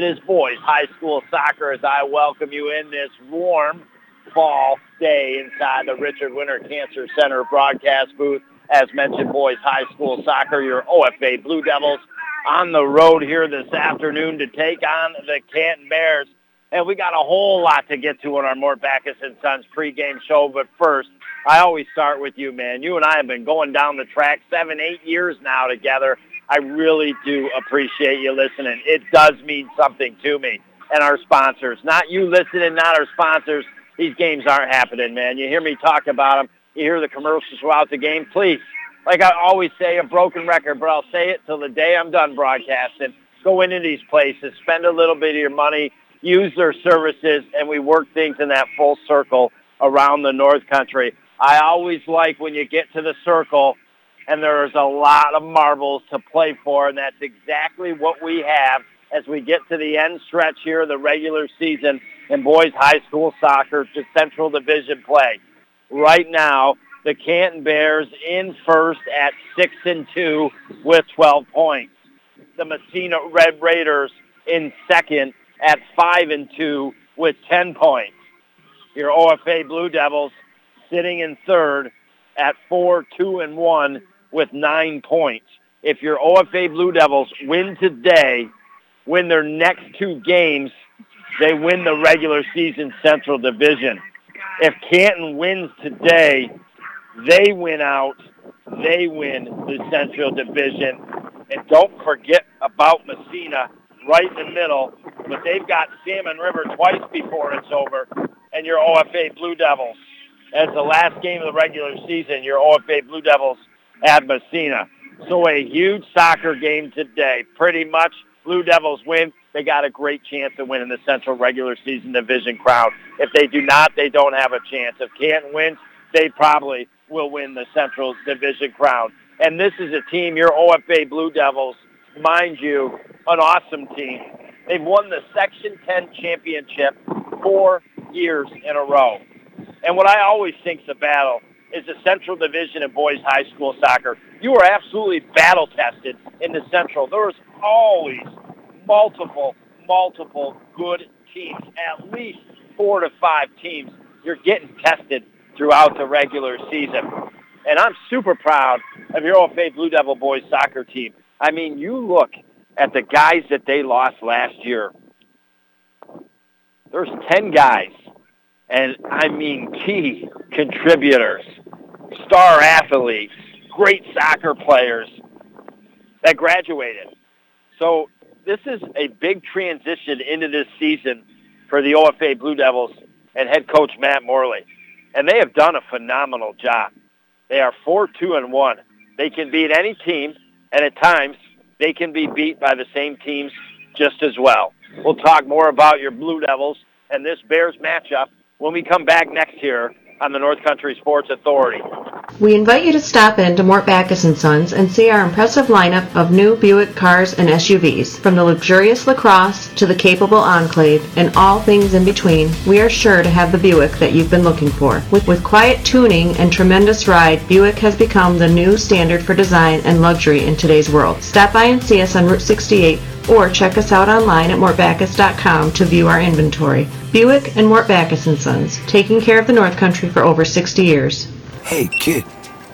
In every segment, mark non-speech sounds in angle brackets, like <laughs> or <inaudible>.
It is boys high school soccer as I welcome you in this warm fall day inside the Richard Winter Cancer Center broadcast booth. As mentioned, boys high school soccer, your OFA Blue Devils on the road here this afternoon to take on the Canton Bears. And we got a whole lot to get to in our Mort Backus and Sons pregame show. But first, I always start with you, man. You and I have been going down the track seven, eight years now together. I really do appreciate you listening. It does mean something to me and our sponsors. Not you listening, not our sponsors. These games aren't happening, man. You hear me talk about them. You hear the commercials throughout the game. Please, like I always say, a broken record, but I'll say it till the day I'm done broadcasting. Go into these places, spend a little bit of your money, use their services, and we work things in that full circle around the North Country. I always like when you get to the circle and there's a lot of marbles to play for, and that's exactly what we have as we get to the end stretch here of the regular season in boys high school soccer to Central Division play. Right now, the Canton Bears in first at 6 and 2 with 12 points. The Massena Red Raiders in second at 5 and 2 with 10 points. Your OFA Blue Devils sitting in third at 4 2 and 1 with nine points. If your OFA Blue Devils win today, win their next two games, they win the regular season Central Division. If Canton wins today, they win out. They win the Central Division. And don't forget about Massena right in the middle. But they've got Salmon River twice before it's over. And your OFA Blue Devils. As the last game of the regular season, your OFA Blue Devils at Massena. So a huge soccer game today. Pretty much Blue Devils win. They got a great chance of winning the Central regular season division crown. If they do not, they don't have a chance. If Canton wins, they probably will win the Central division crown. And this is a team, your OFA Blue Devils, mind you, an awesome team. They've won the Section 10 championship four years in a row. And what I always think is a battle is the Central Division in boys high school soccer. You are absolutely battle tested in the Central. There is always multiple, multiple good teams, at least four to five teams. You're getting tested throughout the regular season. And I'm super proud of your OFA Blue Devil boys soccer team. I mean, you look at the guys that they lost last year. There's 10 guys, and I mean key contributors star athletes, great soccer players that graduated. So this is a big transition into this season for the OFA Blue Devils and head coach Matt Morley. And they have done a phenomenal job. They are 4-2 and 1. They can beat any team, and at times they can be beat by the same teams just as well. We'll talk more about your Blue Devils and this Bears matchup when we come back next year on the North Country Sports Authority. We invite you to stop in to Mort Backus & Sons and see our impressive lineup of new Buick cars and SUVs. From the luxurious LaCrosse to the capable Enclave and all things in between, we are sure to have the Buick that you've been looking for. With, with quiet tuning and tremendous ride, Buick has become the new standard for design and luxury in today's world. Stop by and see us on Route 68 or check us out online at mortbackus.com to view our inventory. Buick and Mort Backus & Sons, taking care of the North Country for over 60 years. Hey, kid.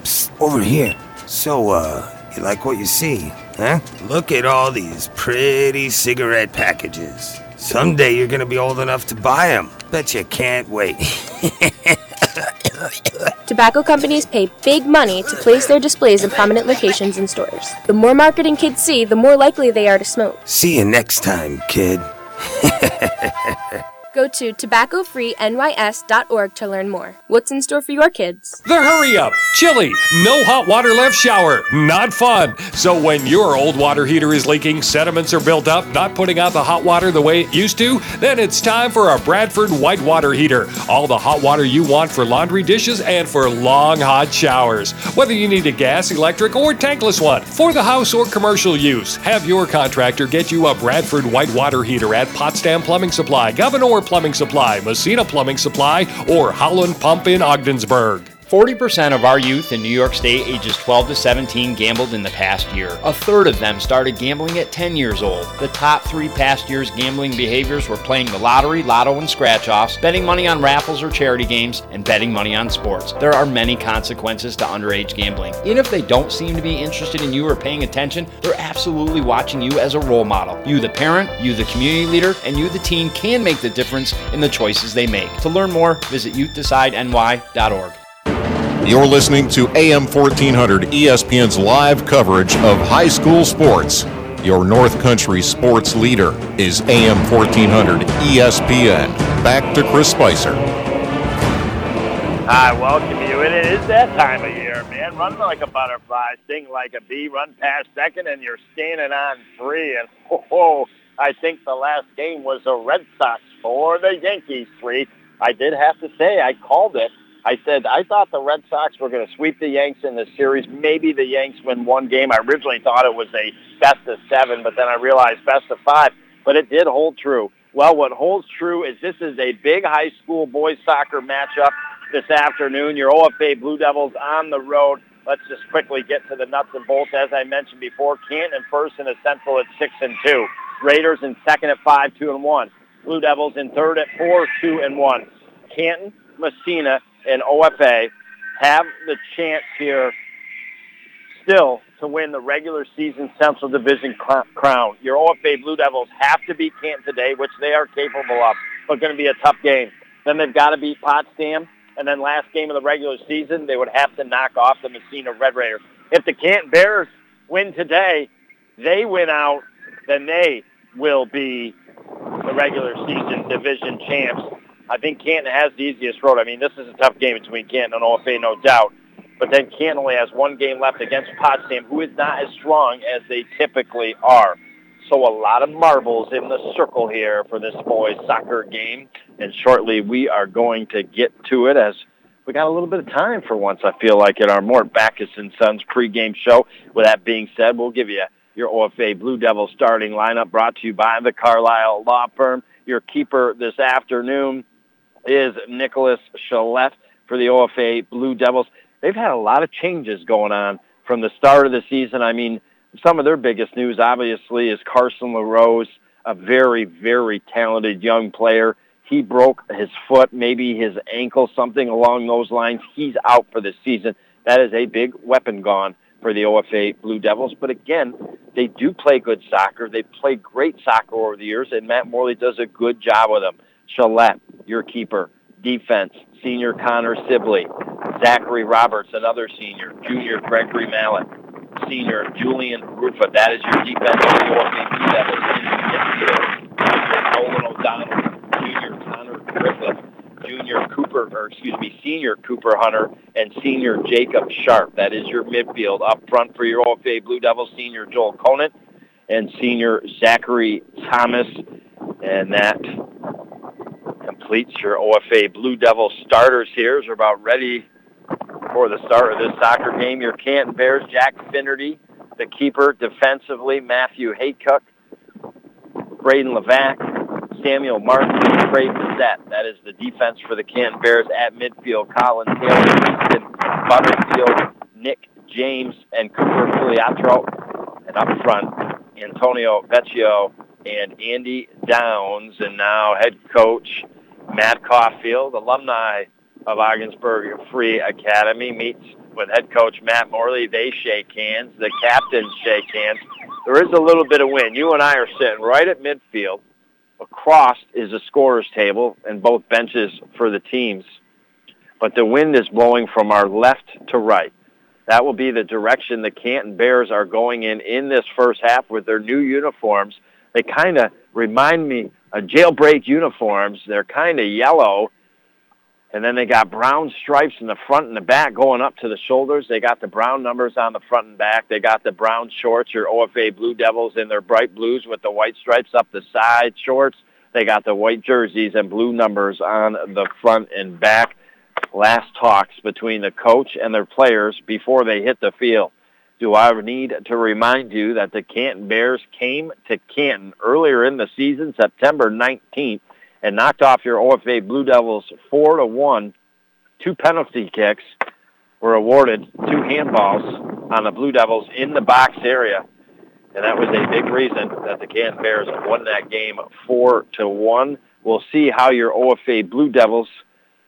Psst, over here. So, uh, you like what you see, huh? Look at all these pretty cigarette packages. Someday you're gonna be old enough to buy them. Bet you can't wait. <laughs> Tobacco companies pay big money to place their displays in prominent locations in stores. The more marketing kids see, the more likely they are to smoke. See you next time, kid. <laughs> Go to tobaccofreenys.org to learn more. What's in store for your kids? The hurry up, chilly, no hot water left shower, not fun. So when your old water heater is leaking, sediments are built up, not putting out the hot water the way it used to, then it's time for a Bradford white water heater. All the hot water you want for laundry dishes and for long hot showers. Whether you need a gas, electric, or tankless one for the house or commercial use, have your contractor get you a Bradford white water heater at Potsdam Plumbing Supply, Gouverneur Plumbing Supply, Massena Plumbing Supply, or Holland Pump in Ogdensburg. 40% of our youth in New York State ages 12 to 17 gambled in the past year. A third of them started gambling at 10 years old. The top three past year's gambling behaviors were playing the lottery, lotto, and scratch offs, betting money on raffles or charity games, and betting money on sports. There are many consequences to underage gambling. Even if they don't seem to be interested in you or paying attention, they're absolutely watching you as a role model. You, the parent, you, the community leader, and you, the teen, can make the difference in the choices they make. To learn more, visit youthdecideNY.org. You're listening to AM 1400 ESPN's live coverage of high school sports. Your North Country sports leader is AM 1400 ESPN. Back to Chris Spicer. I welcome you, and it is that time of year, man. Run like a butterfly, sting like a bee, run past second, and you're standing on three. And oh, I think the last game was the Red Sox for the Yankees three. I did have to say I called it I said I thought the Red Sox were going to sweep the Yanks in the series. Maybe the Yanks win one game. I originally thought it was a best of seven, but then I realized best of five. But it did hold true. Well, what holds true is this is a big high school boys soccer matchup this afternoon. Your OFA Blue Devils on the road. Let's just quickly get to the nuts and bolts. As I mentioned before, Canton first in the Central at six and two. Raiders in second at five, two and one. Blue Devils in third at four, two and one. Canton, Massena, and OFA have the chance here still to win the regular season Central Division crown. Your OFA Blue Devils have to beat Canton today, which they are capable of, but going to be a tough game. Then they've got to beat Potsdam, and then last game of the regular season, they would have to knock off the Massena Red Raiders. If the Canton Bears win today, they win out, then they will be the regular season division champs. I think Canton has the easiest road. I mean, this is a tough game between Canton and OFA, no doubt. But then Canton only has one game left against Potsdam, who is not as strong as they typically are. So a lot of marbles in the circle here for this boys soccer game. And shortly we are going to get to it as we got a little bit of time for once, I feel like, in our Mort Backus and Sons pregame show. With that being said, we'll give you your OFA Blue Devil starting lineup brought to you by the Carlisle Law Firm. Your keeper this afternoon is Nicholas Chalette for the OFA Blue Devils. They've had a lot of changes going on from the start of the season. I mean, some of their biggest news, obviously, is Carson LaRose, a very, very talented young player. He broke his foot, maybe his ankle, something along those lines. He's out for the season. That is a big weapon gone for the OFA Blue Devils. But again, they do play good soccer. They've played great soccer over the years, and Matt Morley does a good job with them. Chalette, your keeper. Defense, senior Connor Sibley. Zachary Roberts, another senior. Junior Gregory Mallet. Senior Julian Rufa. That is your defense Devils. Nolan O'Donnell. Junior Connor Griffith. Junior Cooper, or excuse me, senior Cooper Hunter, and senior Jacob Sharp. That is your midfield. Up front for your OFA Blue Devils, senior Joel Conant, and senior Zachary Thomas. And that your OFA Blue Devil starters here. We're about ready for the start of this soccer game. Your Canton Bears, Jack Finnerty, the keeper defensively, Matthew Haycock, Braden Levac, Samuel Martin, Trey Bissett. That is the defense for the Canton Bears at midfield. Colin Taylor, Butterfield, Nick James, and Cooper Filiatrault. And up front, Antonio Vecchio and Andy Downs, and now head coach Matt Caulfield, alumni of Ogdensburg Free Academy, meets with head coach Matt Morley. They shake hands. The captains shake hands. There is a little bit of wind. You and I are sitting right at midfield. Across is a scorer's table and both benches for the teams. But the wind is blowing from our left to right. That will be the direction the Canton Bears are going in in this first half with their new uniforms. They kind of remind me of jailbreak uniforms. They're kind of yellow. And then they got brown stripes in the front and the back going up to the shoulders. They got the brown numbers on the front and back. They got the brown shorts, your OFA Blue Devils in their bright blues with the white stripes up the side shorts. They got the white jerseys and blue numbers on the front and back. Last talks between the coach and their players before they hit the field. Do I need to remind you that the Canton Bears came to Canton earlier in the season, September 19th, and knocked off your OFA Blue Devils 4 to 1, two penalty kicks. were awarded two handballs on the Blue Devils in the box area. And that was a big reason that the Canton Bears won that game four to one. We'll see how your OFA Blue Devils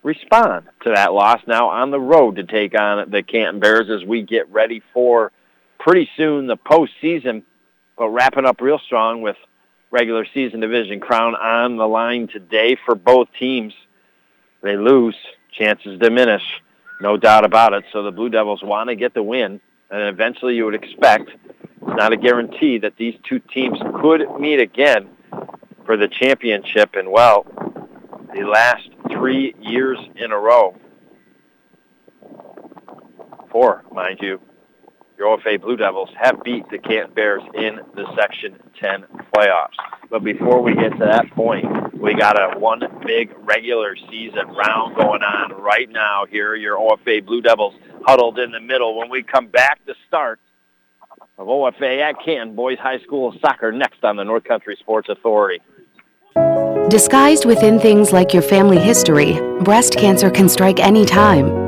respond to that loss now on the road to take on the Canton Bears as we get ready for pretty soon the postseason, but wrapping up real strong with regular season division crown on the line today for both teams. They lose, chances diminish, no doubt about it. So the Blue Devils want to get the win, and eventually you would expect, it's not a guarantee, that these two teams could meet again for the championship. And well, the last three years in a row, four, mind you, your OFA Blue Devils have beat the Canton Bears in the Section 10 playoffs. But before we get to that point, we got a one big regular season round going on right now here. Your OFA Blue Devils huddled in the middle. When we come back to start of OFA at Canton Boys High School Soccer next on the North Country Sports Authority. Disguised within things like your family history, breast cancer can strike any time.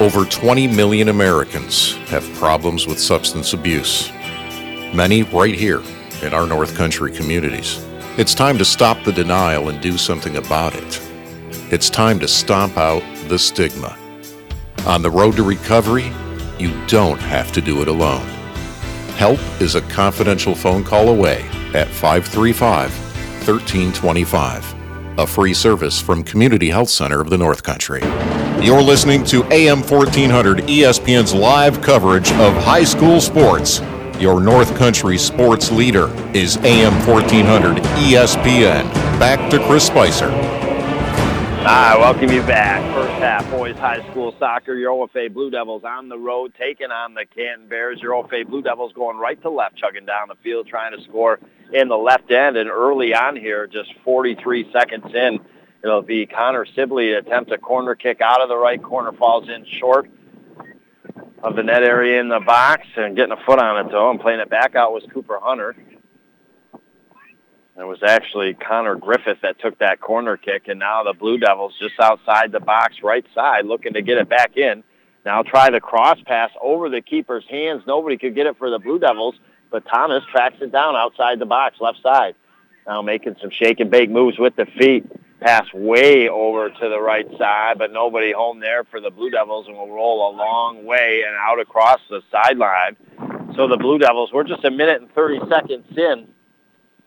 Over 20 million Americans have problems with substance abuse. Many right here in our North Country communities. It's time to stop the denial and do something about it. It's time to stomp out the stigma. On the road to recovery, you don't have to do it alone. Help is a confidential phone call away at 535 1325 a free service from Community Health Center of the North Country. You're listening to AM 1400 ESPN's live coverage of high school sports. Your North Country sports leader is AM 1400 ESPN. Back to Chris Spicer. I welcome you back. Half, boys high school soccer. Your OFA Blue Devils on the road, taking on the Canton Bears. Your OFA Blue Devils going right to left, chugging down the field, trying to score in the left end. And early on here, just 43 seconds in, it'll be Connor Sibley attempt a corner kick out of the right corner, falls in short of the net area in the box and getting a foot on it though and playing it back out was Cooper Hunter. It was actually Connor Griffith that took that corner kick, and now the Blue Devils just outside the box, right side, looking to get it back in. Now try the cross pass over the keeper's hands. Nobody could get it for the Blue Devils, but Thomas tracks it down outside the box, left side. Now making some shake and bake moves with the feet. Pass way over to the right side, but nobody home there for the Blue Devils and will roll a long way and out across the sideline. So the Blue Devils, we're just a minute and 30 seconds in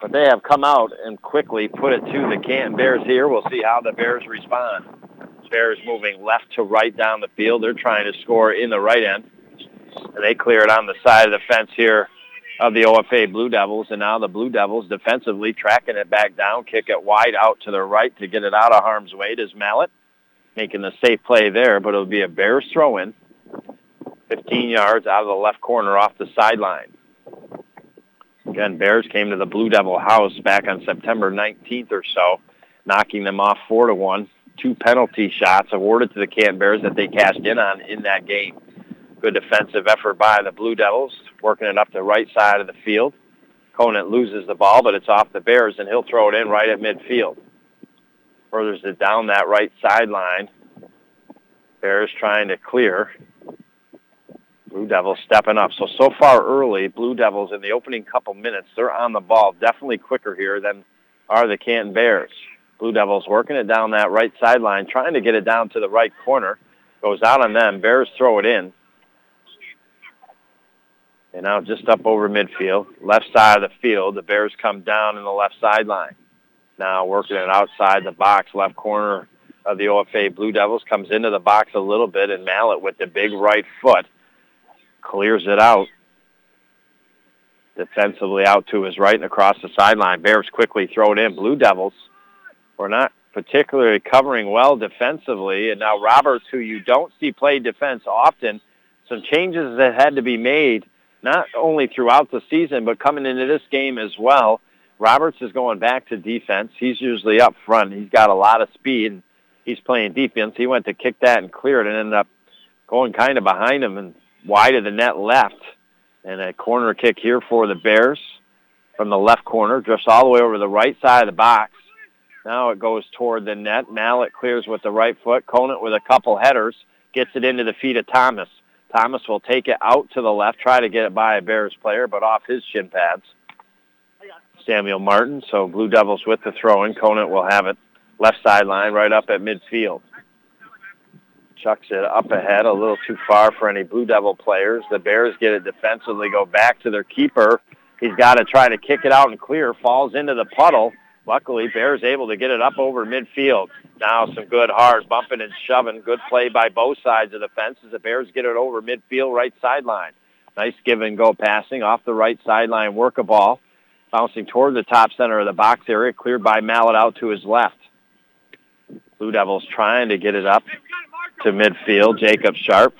but they have come out and quickly put it to the Canton Bears here. We'll see how the Bears respond. Bears moving left to right down the field. They're trying to score in the right end. And they clear it on the side of the fence here of the OFA Blue Devils. And now the Blue Devils defensively tracking it back down, kick it wide out to the right to get it out of harm's way. Does Mallet making the safe play there, but it'll be a Bears throw in. 15 yards out of the left corner off the sideline. Again, Bears came to the Blue Devil house back on September 19th or so, knocking them off 4 to one. Two penalty shots awarded to the Canton Bears that they cashed in on in that game. Good defensive effort by the Blue Devils, working it up the right side of the field. Conant loses the ball, but it's off the Bears, and he'll throw it in right at midfield. Furthers it down that right sideline. Bears trying to clear. Blue Devils stepping up. So, so far early, Blue Devils in the opening couple minutes, they're on the ball definitely quicker here than are the Canton Bears. Blue Devils working it down that right sideline, trying to get it down to the right corner. Goes out on them. Bears throw it in. And now just up over midfield, left side of the field, the Bears come down in the left sideline. Now working it outside the box, left corner of the OFA Blue Devils comes into the box a little bit, and Mallet with the big right foot clears it out defensively out to his right and across the sideline. Bears quickly throw it in. Blue Devils were not particularly covering well defensively. And now Roberts, who you don't see play defense often, some changes that had to be made not only throughout the season, but coming into this game as well. Roberts is going back to defense. He's usually up front. He's got a lot of speed. He's playing defense. He went to kick that and clear it and ended up going kind of behind him and wide of the net left. And a corner kick here for the Bears from the left corner, drifts all the way over the right side of the box. Now it goes toward the net. Mallet clears with the right foot. Conant with a couple headers gets it into the feet of Thomas. Thomas will take it out to the left, try to get it by a Bears player, but off his shin pads. Samuel Martin, so Blue Devils with the throw in. Conant will have it left sideline right up at midfield. Chucks it up ahead, a little too far for any Blue Devil players. The Bears get it defensively, go back to their keeper. He's got to try to kick it out and clear, falls into the puddle. Luckily, Bears able to get it up over midfield. Now some good hard bumping and shoving. Good play by both sides of the fence as the Bears get it over midfield right sideline. Nice give and go passing off the right sideline. Work a ball. Bouncing toward the top center of the box area. Cleared by Mallet out to his left. Blue Devils trying to get it up to midfield. Jacob Sharp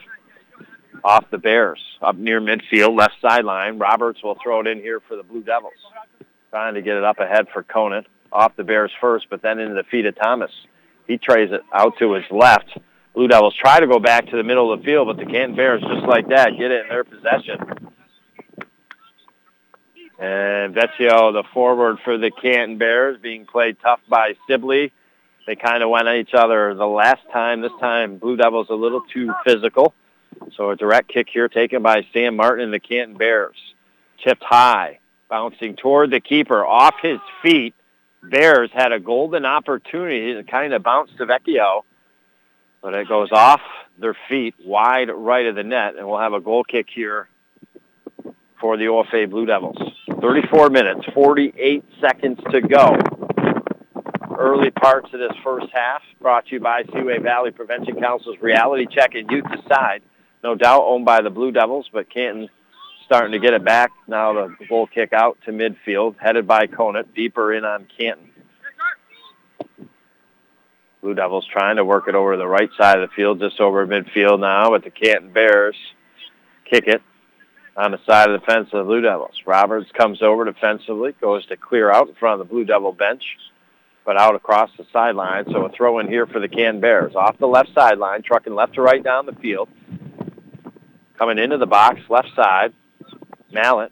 off the Bears. Up near midfield, left sideline. Roberts will throw it in here for the Blue Devils. Trying to get it up ahead for Conant. Off the Bears first, but then into the feet of Thomas. He trays it out to his left. Blue Devils try to go back to the middle of the field, but the Canton Bears, just like that, get it in their possession. And Vecchio, the forward for the Canton Bears, being played tough by Sibley. They kind of went at each other the last time. This time, Blue Devils a little too physical. So a direct kick here taken by Sam Martin and the Canton Bears. Chipped high, bouncing toward the keeper off his feet. Bears had a golden opportunity to kind of bounce to Vecchio, but it goes off their feet wide right of the net, and we'll have a goal kick here for the OFA Blue Devils. 34 minutes, 48 seconds to go. Early parts of this first half brought to you by Seaway Valley Prevention Council's Reality Check and Youth Decide. No doubt owned by the Blue Devils, but Canton starting to get it back. Now the goal kick out to midfield, headed by Conant, deeper in on Canton. Blue Devils trying to work it over the right side of the field, just over midfield now, but the Canton Bears kick it on the side of the fence of the Blue Devils. Roberts comes over defensively, goes to clear out in front of the Blue Devil bench, but out across the sideline. So a throw in here for the Can Bears. Off the left sideline, trucking left to right down the field. Coming into the box, left side. Mallet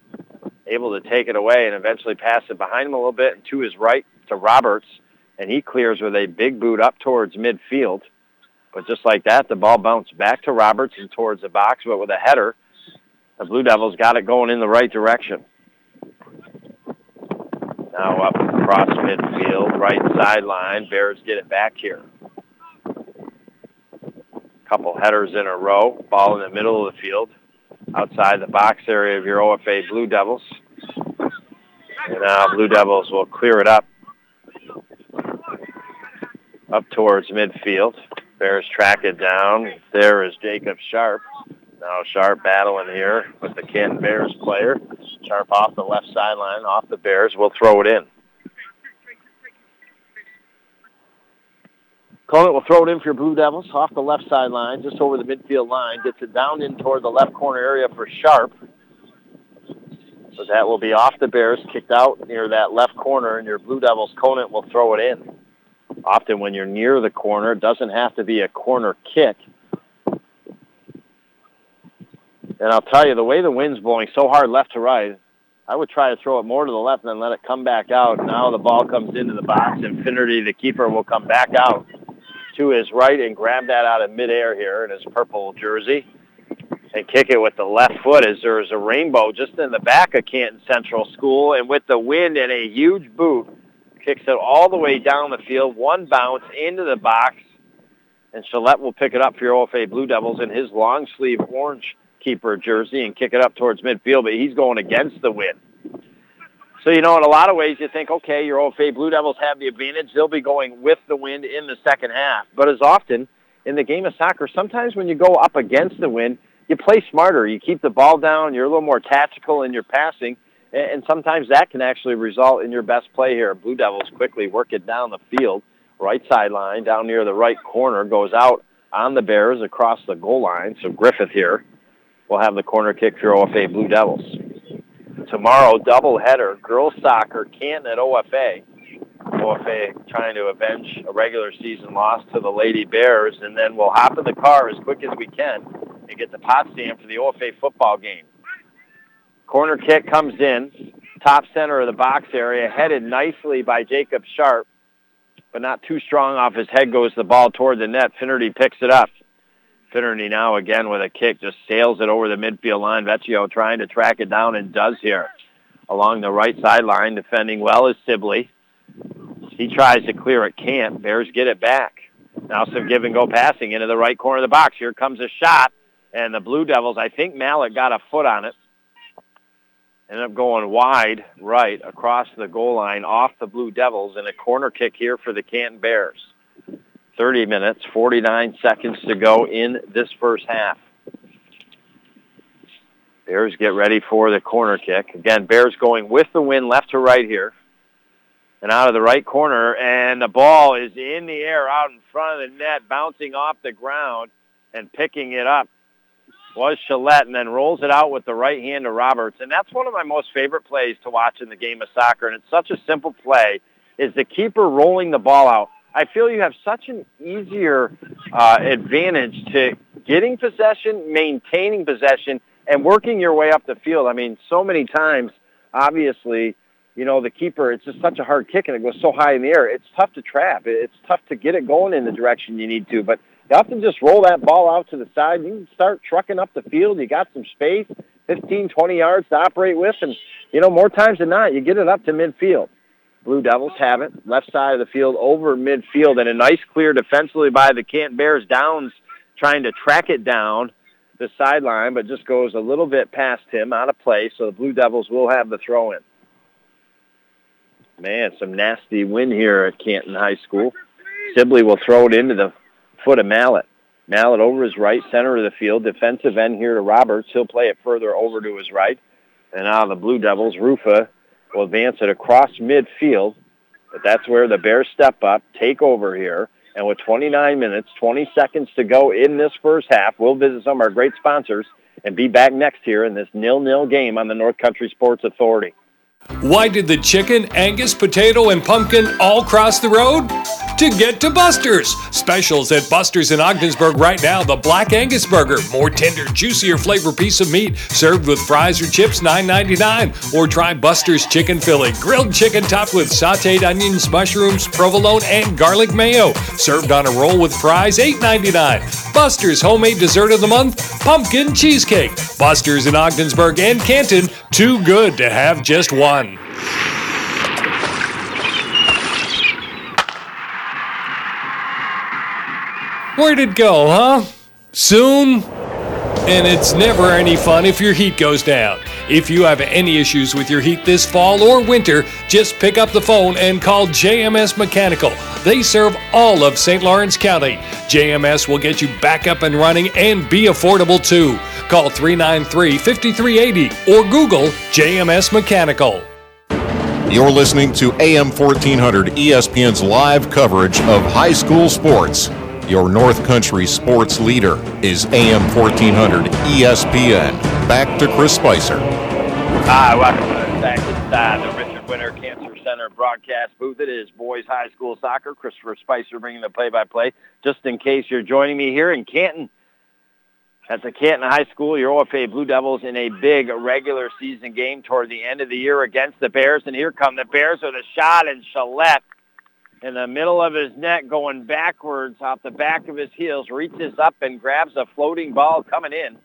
able to take it away and eventually pass it behind him a little bit and to his right to Roberts. And he clears with a big boot up towards midfield. But just like that, the ball bounced back to Roberts and towards the box, but with a header the Blue Devils got it going in the right direction. Now up across midfield, right sideline. Bears get it back here. Couple headers in a row. Ball in the middle of the field, outside the box area of your OFA Blue Devils. And now Blue Devils will clear it up, up towards midfield. Bears track it down. There is Jacob Sharp. Now Sharp battling here with the Canton Bears player. Sharp off the left sideline, off the Bears. We'll throw it in. Conant will throw it in for your Blue Devils off the left sideline, just over the midfield line. Gets it down in toward the left corner area for Sharp. So that will be off the Bears, kicked out near that left corner, and your Blue Devils Conant will throw it in. Often when you're near the corner, it doesn't have to be a corner kick. And I'll tell you, the way the wind's blowing so hard left to right, I would try to throw it more to the left and then let it come back out. Now the ball comes into the box. Finnerty, the keeper, will come back out to his right and grab that out of midair here in his purple jersey and kick it with the left foot as there is a rainbow just in the back of Canton Central School. And with the wind and a huge boot, kicks it all the way down the field, one bounce into the box. And Gillette will pick it up for your OFA Blue Devils in his long sleeve orange keeper jersey and kick it up towards midfield, but he's going against the wind. So, you know, in a lot of ways, you think, okay, your Old OFA Blue Devils have the advantage. They'll be going with the wind in the second half. But as often in the game of soccer, sometimes when you go up against the wind, you play smarter. You keep the ball down. You're a little more tactical in your passing. And sometimes that can actually result in your best play here. Blue Devils quickly work it down the field, right sideline, down near the right corner, goes out on the Bears across the goal line. So Griffith here will have the corner kick for OFA Blue Devils. Tomorrow, doubleheader, girls soccer, Canton at OFA. OFA trying to avenge a regular season loss to the Lady Bears, and then we'll hop in the car as quick as we can and get to Potsdam for the OFA football game. Corner kick comes in, top center of the box area, headed nicely by Jacob Sharp, but not too strong off his head goes the ball toward the net. Finnerty picks it up. Finnerty now again with a kick, just sails it over the midfield line. Vecchio trying to track it down and does here. Along the right sideline, defending well is Sibley. He tries to clear it, can't. Bears get it back. Now some give and go passing into the right corner of the box. Here comes a shot, and the Blue Devils, I think Mallett got a foot on it. Ended up going wide right across the goal line off the Blue Devils and a corner kick here for the Canton Bears. 30 minutes, 49 seconds to go in this first half. Bears get ready for the corner kick. Again, Bears going with the wind left to right here and out of the right corner, and the ball is in the air out in front of the net, bouncing off the ground and picking it up was Chalette, and then rolls it out with the right hand to Roberts. And that's one of my most favorite plays to watch in the game of soccer, and it's such a simple play, is the keeper rolling the ball out. I feel you have such an easier uh, advantage to getting possession, maintaining possession, and working your way up the field. I mean, so many times, obviously, you know, the keeper, it's just such a hard kick and it goes so high in the air. It's tough to trap. It's tough to get it going in the direction you need to. But you have to just roll that ball out to the side. You can start trucking up the field. You got some space, 15, 20 yards to operate with. And, you know, more times than not, you get it up to midfield. Blue Devils have it, left side of the field over midfield, and a nice clear defensively by the Canton Bears. Downs trying to track it down the sideline, but just goes a little bit past him, out of play, so the Blue Devils will have the throw in. Man, some nasty win here at Canton High School. Sibley will throw it into the foot of Mallet. Mallet over his right, center of the field, defensive end here to Roberts. He'll play it further over to his right. And now the Blue Devils, Rufa will advance it across midfield. But that's where the Bears step up, take over here. And with 29 minutes, 20 seconds to go in this first half, we'll visit some of our great sponsors and be back next here in this nil-nil game on the North Country Sports Authority. Why did the chicken, Angus, potato, and pumpkin all cross the road? To get to Buster's. Specials at Buster's in Ogdensburg right now. The Black Angus Burger, more tender, juicier flavor piece of meat, served with fries or chips, $9.99. Or try Buster's Chicken Philly, grilled chicken topped with sauteed onions, mushrooms, provolone, and garlic mayo, served on a roll with fries, $8.99. Buster's homemade dessert of the month, pumpkin cheesecake. Buster's in Ogdensburg and Canton, too good to have just one. Where'd it go, huh? Soon? And it's never any fun if your heat goes down. If you have any issues with your heat this fall or winter, just pick up the phone and call JMS Mechanical. They serve all of St. Lawrence County. JMS will get you back up and running and be affordable too. Call 393 5380 or Google JMS Mechanical. You're listening to AM 1400 ESPN's live coverage of high school sports. Your North Country sports leader is AM 1400 ESPN. Back to Chris Spicer. Hi, welcome back inside the Richard Winter Cancer Center broadcast booth. It is boys high school soccer. Christopher Spicer bringing the play-by-play. Just in case you're joining me here in Canton, at the Canton High School, your OFA Blue Devils in a big regular season game toward the end of the year against the Bears. And here come the Bears with a shot and Chalette in the middle of his net going backwards off the back of his heels, reaches up and grabs a floating ball coming in,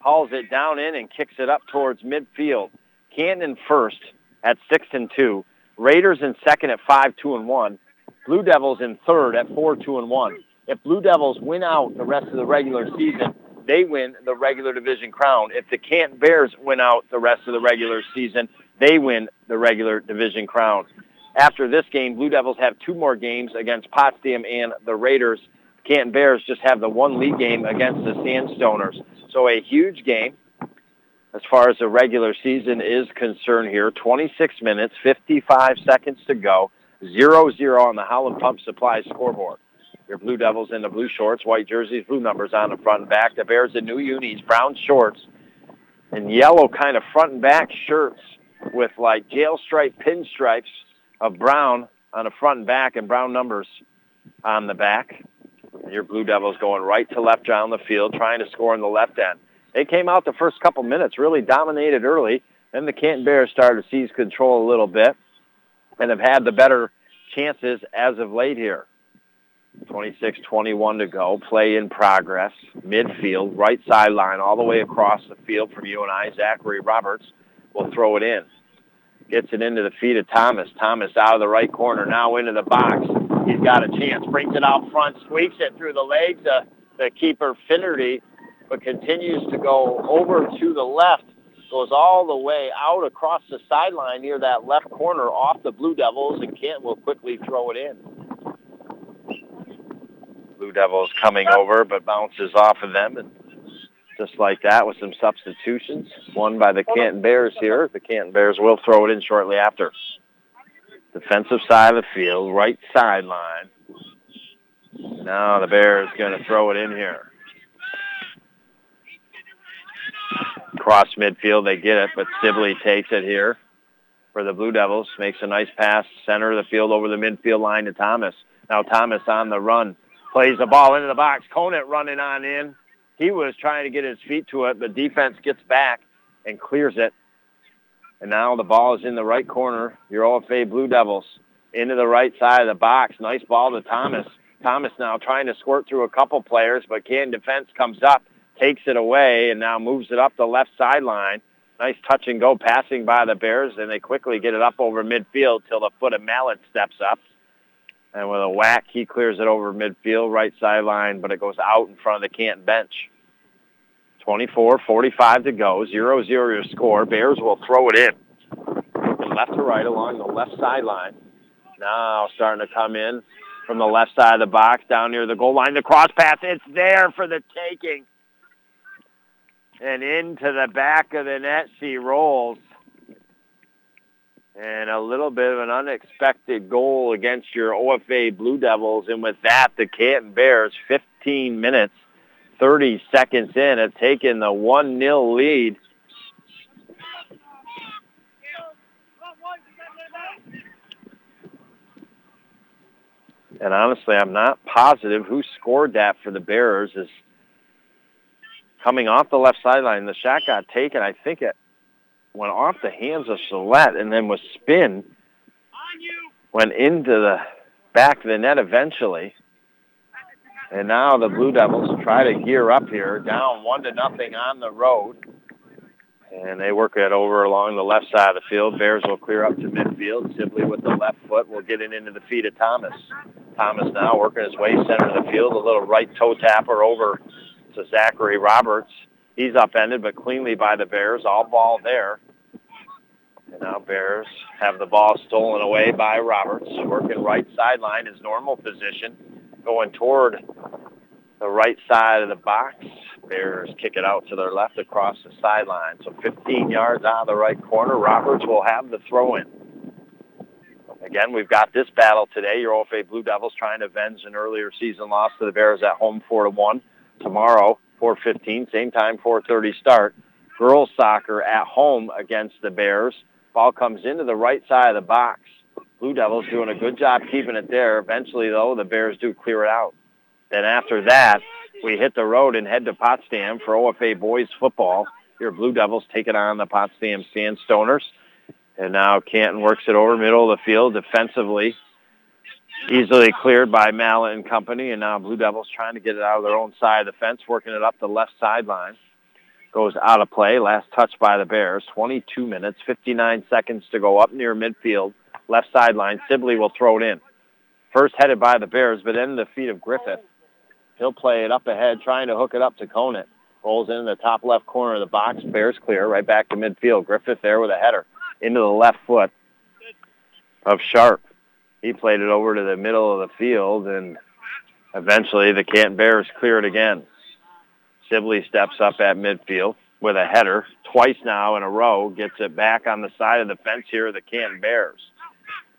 hauls it down in and kicks it up towards midfield. Canton first at 6 and 2. Raiders in second at 5 2 and 1. Blue Devils in third at 4 2 and 1. If Blue Devils win out the rest of the regular season, they win the regular division crown. If the Canton Bears win out the rest of the regular season, they win the regular division crown. After this game, Blue Devils have two more games against Potsdam and the Raiders. Canton Bears just have the one league game against the Sandstoners. So a huge game as far as the regular season is concerned here. 26 minutes, 55 seconds to go. 0-0 on the Holland Pump Supply scoreboard. Your Blue Devils in the blue shorts, white jerseys, blue numbers on the front and back. The Bears in new unis, brown shorts, and yellow kind of front and back shirts with like jail stripe pinstripes of brown on the front and back and brown numbers on the back. And your Blue Devils going right to left down the field, trying to score in the left end. They came out the first couple minutes, really dominated early. Then the Canton Bears started to seize control a little bit and have had the better chances as of late here. 26-21 to go. Play in progress. Midfield, right sideline, all the way across the field from you and I. Zachary Roberts will throw it in. Gets it into the feet of Thomas. Thomas out of the right corner, now into the box. He's got a chance. Brings it out front, squeaks it through the legs of the keeper Finnerty, but continues to go over to the left. Goes all the way out across the sideline near that left corner off the Blue Devils, and Kent will quickly throw it in. Blue Devils coming over, but bounces off of them. And just like that with some substitutions, one by the Canton Bears here. The Canton Bears will throw it in shortly after. Defensive side of the field, right sideline. Now the Bears going to throw it in here. Cross midfield, they get it, but Sibley takes it here for the Blue Devils. Makes a nice pass, center of the field over the midfield line to Thomas. Now Thomas on the run plays the ball into the box. Conant running on in. He was trying to get his feet to it. The defense gets back and clears it. And now the ball is in the right corner. Your OFA Blue Devils into the right side of the box. Nice ball to Thomas. Thomas now trying to squirt through a couple players, but Can defense comes up, takes it away, and now moves it up the left sideline. Nice touch and go passing by the Bears, and they quickly get it up over midfield till the foot of Mallet steps up. And with a whack, he clears it over midfield, right sideline, but it goes out in front of the Canton bench. 24-45 to go, 0-0 your score. Bears will throw it in. Looking left to right along the left sideline. Now starting to come in from the left side of the box down near the goal line. The cross pass, it's there for the taking. And into the back of the net she rolls and a little bit of an unexpected goal against your OFA Blue Devils. And with that, the Canton Bears, 15 minutes, 30 seconds in, have taken the 1-0 lead. And honestly, I'm not positive who scored that for the Bears. Is coming off the left sideline. The shot got taken. I think it went off the hands of Gillette and then was spin, went into the back of the net eventually. And now the Blue Devils try to gear up here, down one to nothing on the road. And they work it over along the left side of the field. Bears will clear up to midfield. Sibley with the left foot will get it into the feet of Thomas. Thomas now working his way center of the field. A little right toe tapper over to Zachary Roberts. He's upended, but cleanly by the Bears. All ball there. And now Bears have the ball stolen away by Roberts, working right sideline, his normal position, going toward the right side of the box. Bears kick it out to their left across the sideline. So 15 yards out of the right corner. Roberts will have the throw in. Again, we've got this battle today. Your OFA Blue Devils trying to avenge an earlier season loss to the Bears at home 4 to 1. Tomorrow, 4:15, same time, 4:30 start. Girls soccer at home against the Bears. Ball comes into the right side of the box. Blue Devils doing a good job keeping it there. Eventually, though, the Bears do clear it out. Then after that, we hit the road and head to Potsdam for OFA boys football. Your Blue Devils taking on the Potsdam Sandstoners. And now Canton works it over middle of the field defensively easily cleared by Mallet and company, and now Blue Devils trying to get it out of their own side of the fence, working it up the left sideline. Goes out of play. Last touch by the Bears. 22 minutes, 59 seconds to go up near midfield, left sideline. Sibley will throw it in. First headed by the Bears, but in the feet of Griffith. He'll play it up ahead, trying to hook it up to Conant. Rolls in the top left corner of the box. Bears clear right back to midfield. Griffith there with a header into the left foot of Sharp he played it over to the middle of the field, and eventually the Canton Bears clear it again. Sibley steps up at midfield with a header twice now in a row, gets it back on the side of the fence here of the Canton Bears.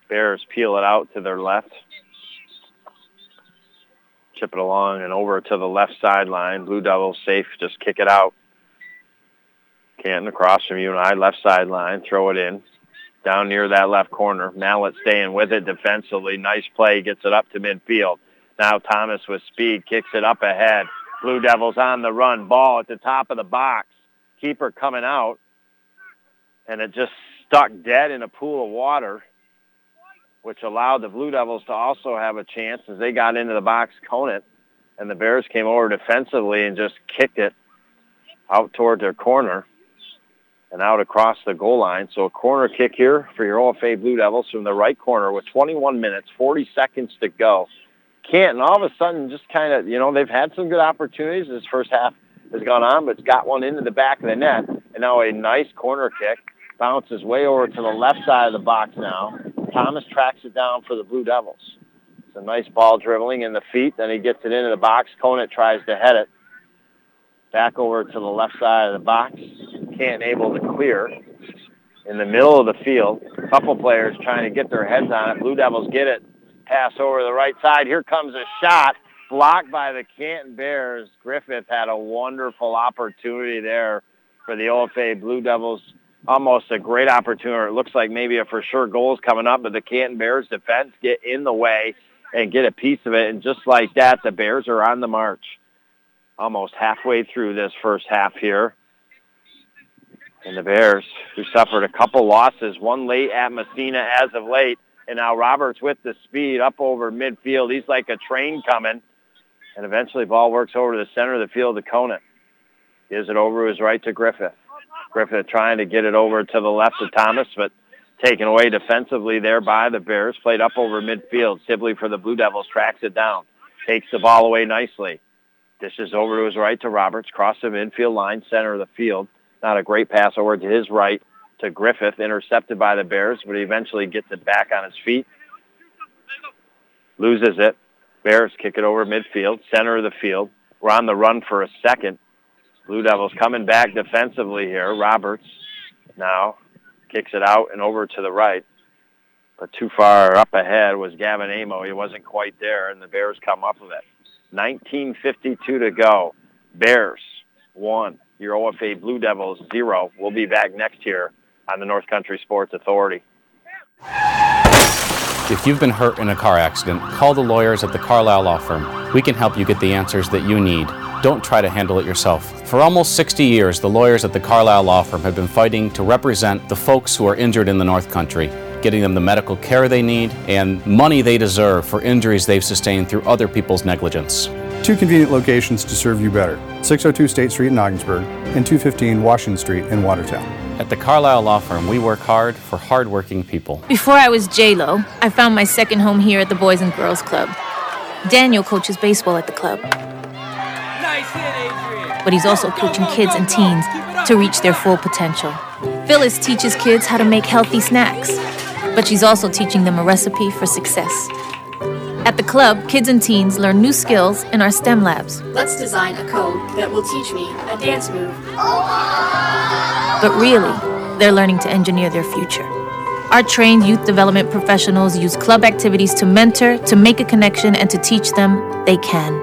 Bears peel it out to their left. Chip it along and over to the left sideline. Blue Devils safe, just kick it out. Canton across from you and I, left sideline, throw it in. Down near that left corner. Mallett staying with it defensively. Nice play, gets it up to midfield. Now Thomas with speed kicks it up ahead. Blue Devils on the run. Ball at the top of the box. Keeper coming out. And it just stuck dead in a pool of water, which allowed the Blue Devils to also have a chance as they got into the box, Conant. And the Bears came over defensively and just kicked it out toward their corner and out across the goal line. So a corner kick here for your OFA Blue Devils from the right corner with 21 minutes, 40 seconds to go. Canton all of a sudden just kind of, you know, they've had some good opportunities. This first half has gone on, but it's got one into the back of the net. And now a nice corner kick bounces way over to the left side of the box now. Thomas tracks it down for the Blue Devils. It's a nice ball dribbling in the feet. Then he gets it into the box. Conant tries to head it. Back over to the left side of the box. Can't able to clear. In the middle of the field, a couple players trying to get their heads on it. Blue Devils get it pass over the right side. Here comes a shot blocked by the Canton Bears. Griffith had a wonderful opportunity there for the OFA Blue Devils. Almost a great opportunity. It looks like maybe a for sure goal is coming up, but the Canton Bears defense get in the way and get a piece of it. And just like that, the Bears are on the march. Almost halfway through this first half here. And the Bears, who suffered a couple losses, one late at Massena as of late, and now Roberts with the speed up over midfield. He's like a train coming. And eventually ball works over to the center of the field to Conant. Gives it over to his right to Griffith. Griffith trying to get it over to the left of Thomas, but taken away defensively there by the Bears. Played up over midfield. Sibley for the Blue Devils tracks it down. Takes the ball away nicely. Dishes over to his right to Roberts. Cross the midfield line, center of the field. Not a great pass over to his right to Griffith, intercepted by the Bears, but he eventually gets it back on his feet. Loses it. Bears kick it over midfield, center of the field. We're on the run for a second. Blue Devils coming back defensively here. Roberts now kicks it out and over to the right. But too far up ahead was Gavin Amo. He wasn't quite there, and the Bears come up with it. 19.52 to go. Bears, one. Your OFA Blue Devils, zero. We'll be back next year on the North Country Sports Authority. If you've been hurt in a car accident, call the lawyers at the Carlisle Law Firm. We can help you get the answers that you need. Don't try to handle it yourself. For almost 60 years, the lawyers at the Carlisle Law Firm have been fighting to represent the folks who are injured in the North Country, getting them the medical care they need and money they deserve for injuries they've sustained through other people's negligence. Two convenient locations to serve you better 602 State Street in Ogdensburg and 215 Washington Street in Watertown. At the Carlisle Law Firm, we work hard for hardworking people. Before I was J-Lo, I found my second home here at the Boys and Girls Club. Daniel coaches baseball at the club. Nice hit, but he's also coaching kids and teens to reach their full potential. Phyllis teaches kids how to make healthy snacks, but she's also teaching them a recipe for success. At the club, kids and teens learn new skills in our STEM labs. Let's design a code that will teach me a dance move. But really, they're learning to engineer their future. Our trained youth development professionals use club activities to mentor, to make a connection, and to teach them they can.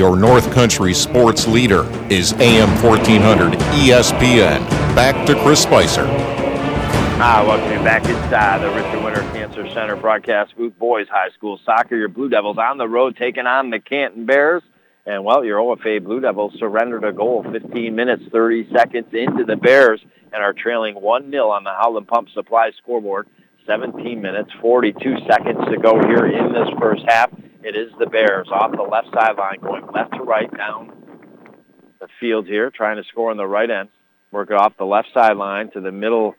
Your North Country sports leader is AM 1400 ESPN. Back to Chris Spicer. Hi, welcome back inside the Richard Winter Cancer Center broadcast booth. Boys High School Soccer, your Blue Devils on the road taking on the Canton Bears. And, well, your OFA Blue Devils surrendered a goal 15 minutes, 30 seconds into the Bears and are trailing 1-0 on the Howland Pump Supply scoreboard. 17 minutes, 42 seconds to go here in this first half. It is the Bears off the left sideline going left to right down the field here, trying to score on the right end. Work off the left sideline to the middle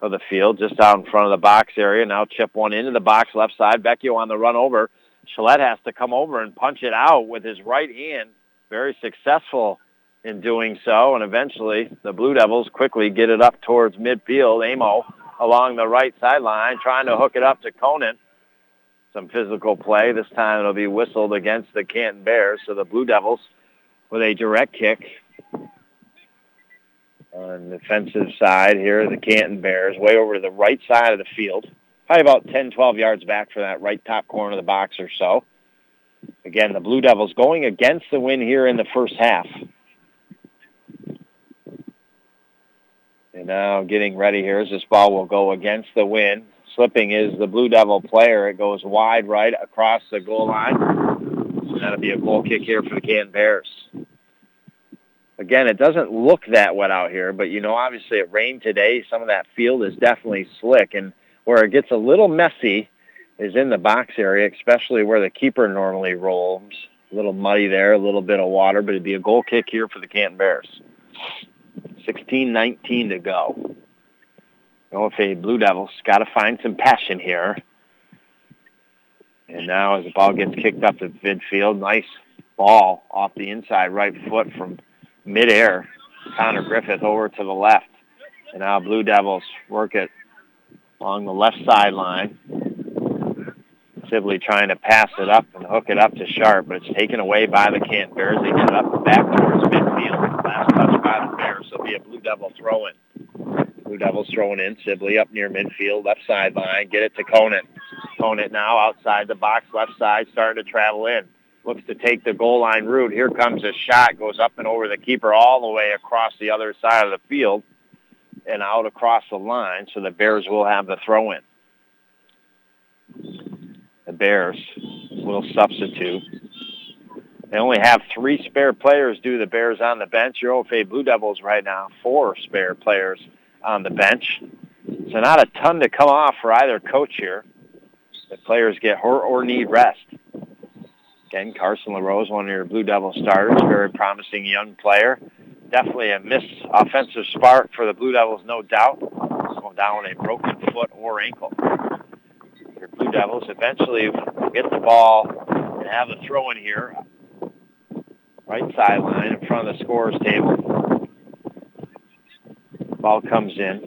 of the field, just out in front of the box area. Now chip one into the box left side. Vecchio on the run over. Chalette has to come over and punch it out with his right hand. Very successful in doing so, and eventually the Blue Devils quickly get it up towards midfield. Amo along the right sideline trying to hook it up to Conant. Some physical play. This time it'll be whistled against the Canton Bears. So the Blue Devils with a direct kick on the defensive side here, the Canton Bears, way over to the right side of the field. Probably about 10, 12 yards back from that right top corner of the box or so. Again, the Blue Devils going against the wind here in the first half. And now getting ready here as this ball will go against the wind. Slipping is the Blue Devil player. It goes wide right across the goal line. So That'll be a goal kick here for the Canton Bears. Again, it doesn't look that wet out here, but you know, obviously it rained today. Some of that field is definitely slick, and where it gets a little messy is in the box area, especially where the keeper normally roams. A little muddy there, a little bit of water, but it'd be a goal kick here for the Canton Bears. 16-19 to go. OFA Blue Devils got to find some passion here. And now as the ball gets kicked up to midfield, nice ball off the inside right foot from midair. Connor Griffith over to the left. And now Blue Devils work it along the left sideline. Sibley trying to pass it up and hook it up to Sharp, but it's taken away by the Canton Bears. They get it up back towards midfield. Last touch by the Bears. It'll be a Blue Devil throw-in. Blue Devils throwing in. Sibley up near midfield, left sideline. Get it to Conant. Conant now outside the box, left side, starting to travel in. Looks to take the goal line route. Here comes a shot. Goes up and over the keeper all the way across the other side of the field and out across the line. So the Bears will have the throw-in. The Bears will substitute. They only have three spare players due the Bears on the bench. Your OFA Blue Devils right now, four spare players on the bench. So not a ton to come off for either coach here. The players get hurt or need rest. Again, Carson LaRose, one of your Blue Devil starters, very promising young player. Definitely a missed offensive spark for the Blue Devils, no doubt. Going down with a broken foot or ankle. Your Blue Devils eventually get the ball and have the throw in here. Right sideline in front of the scorer's table. Ball comes in.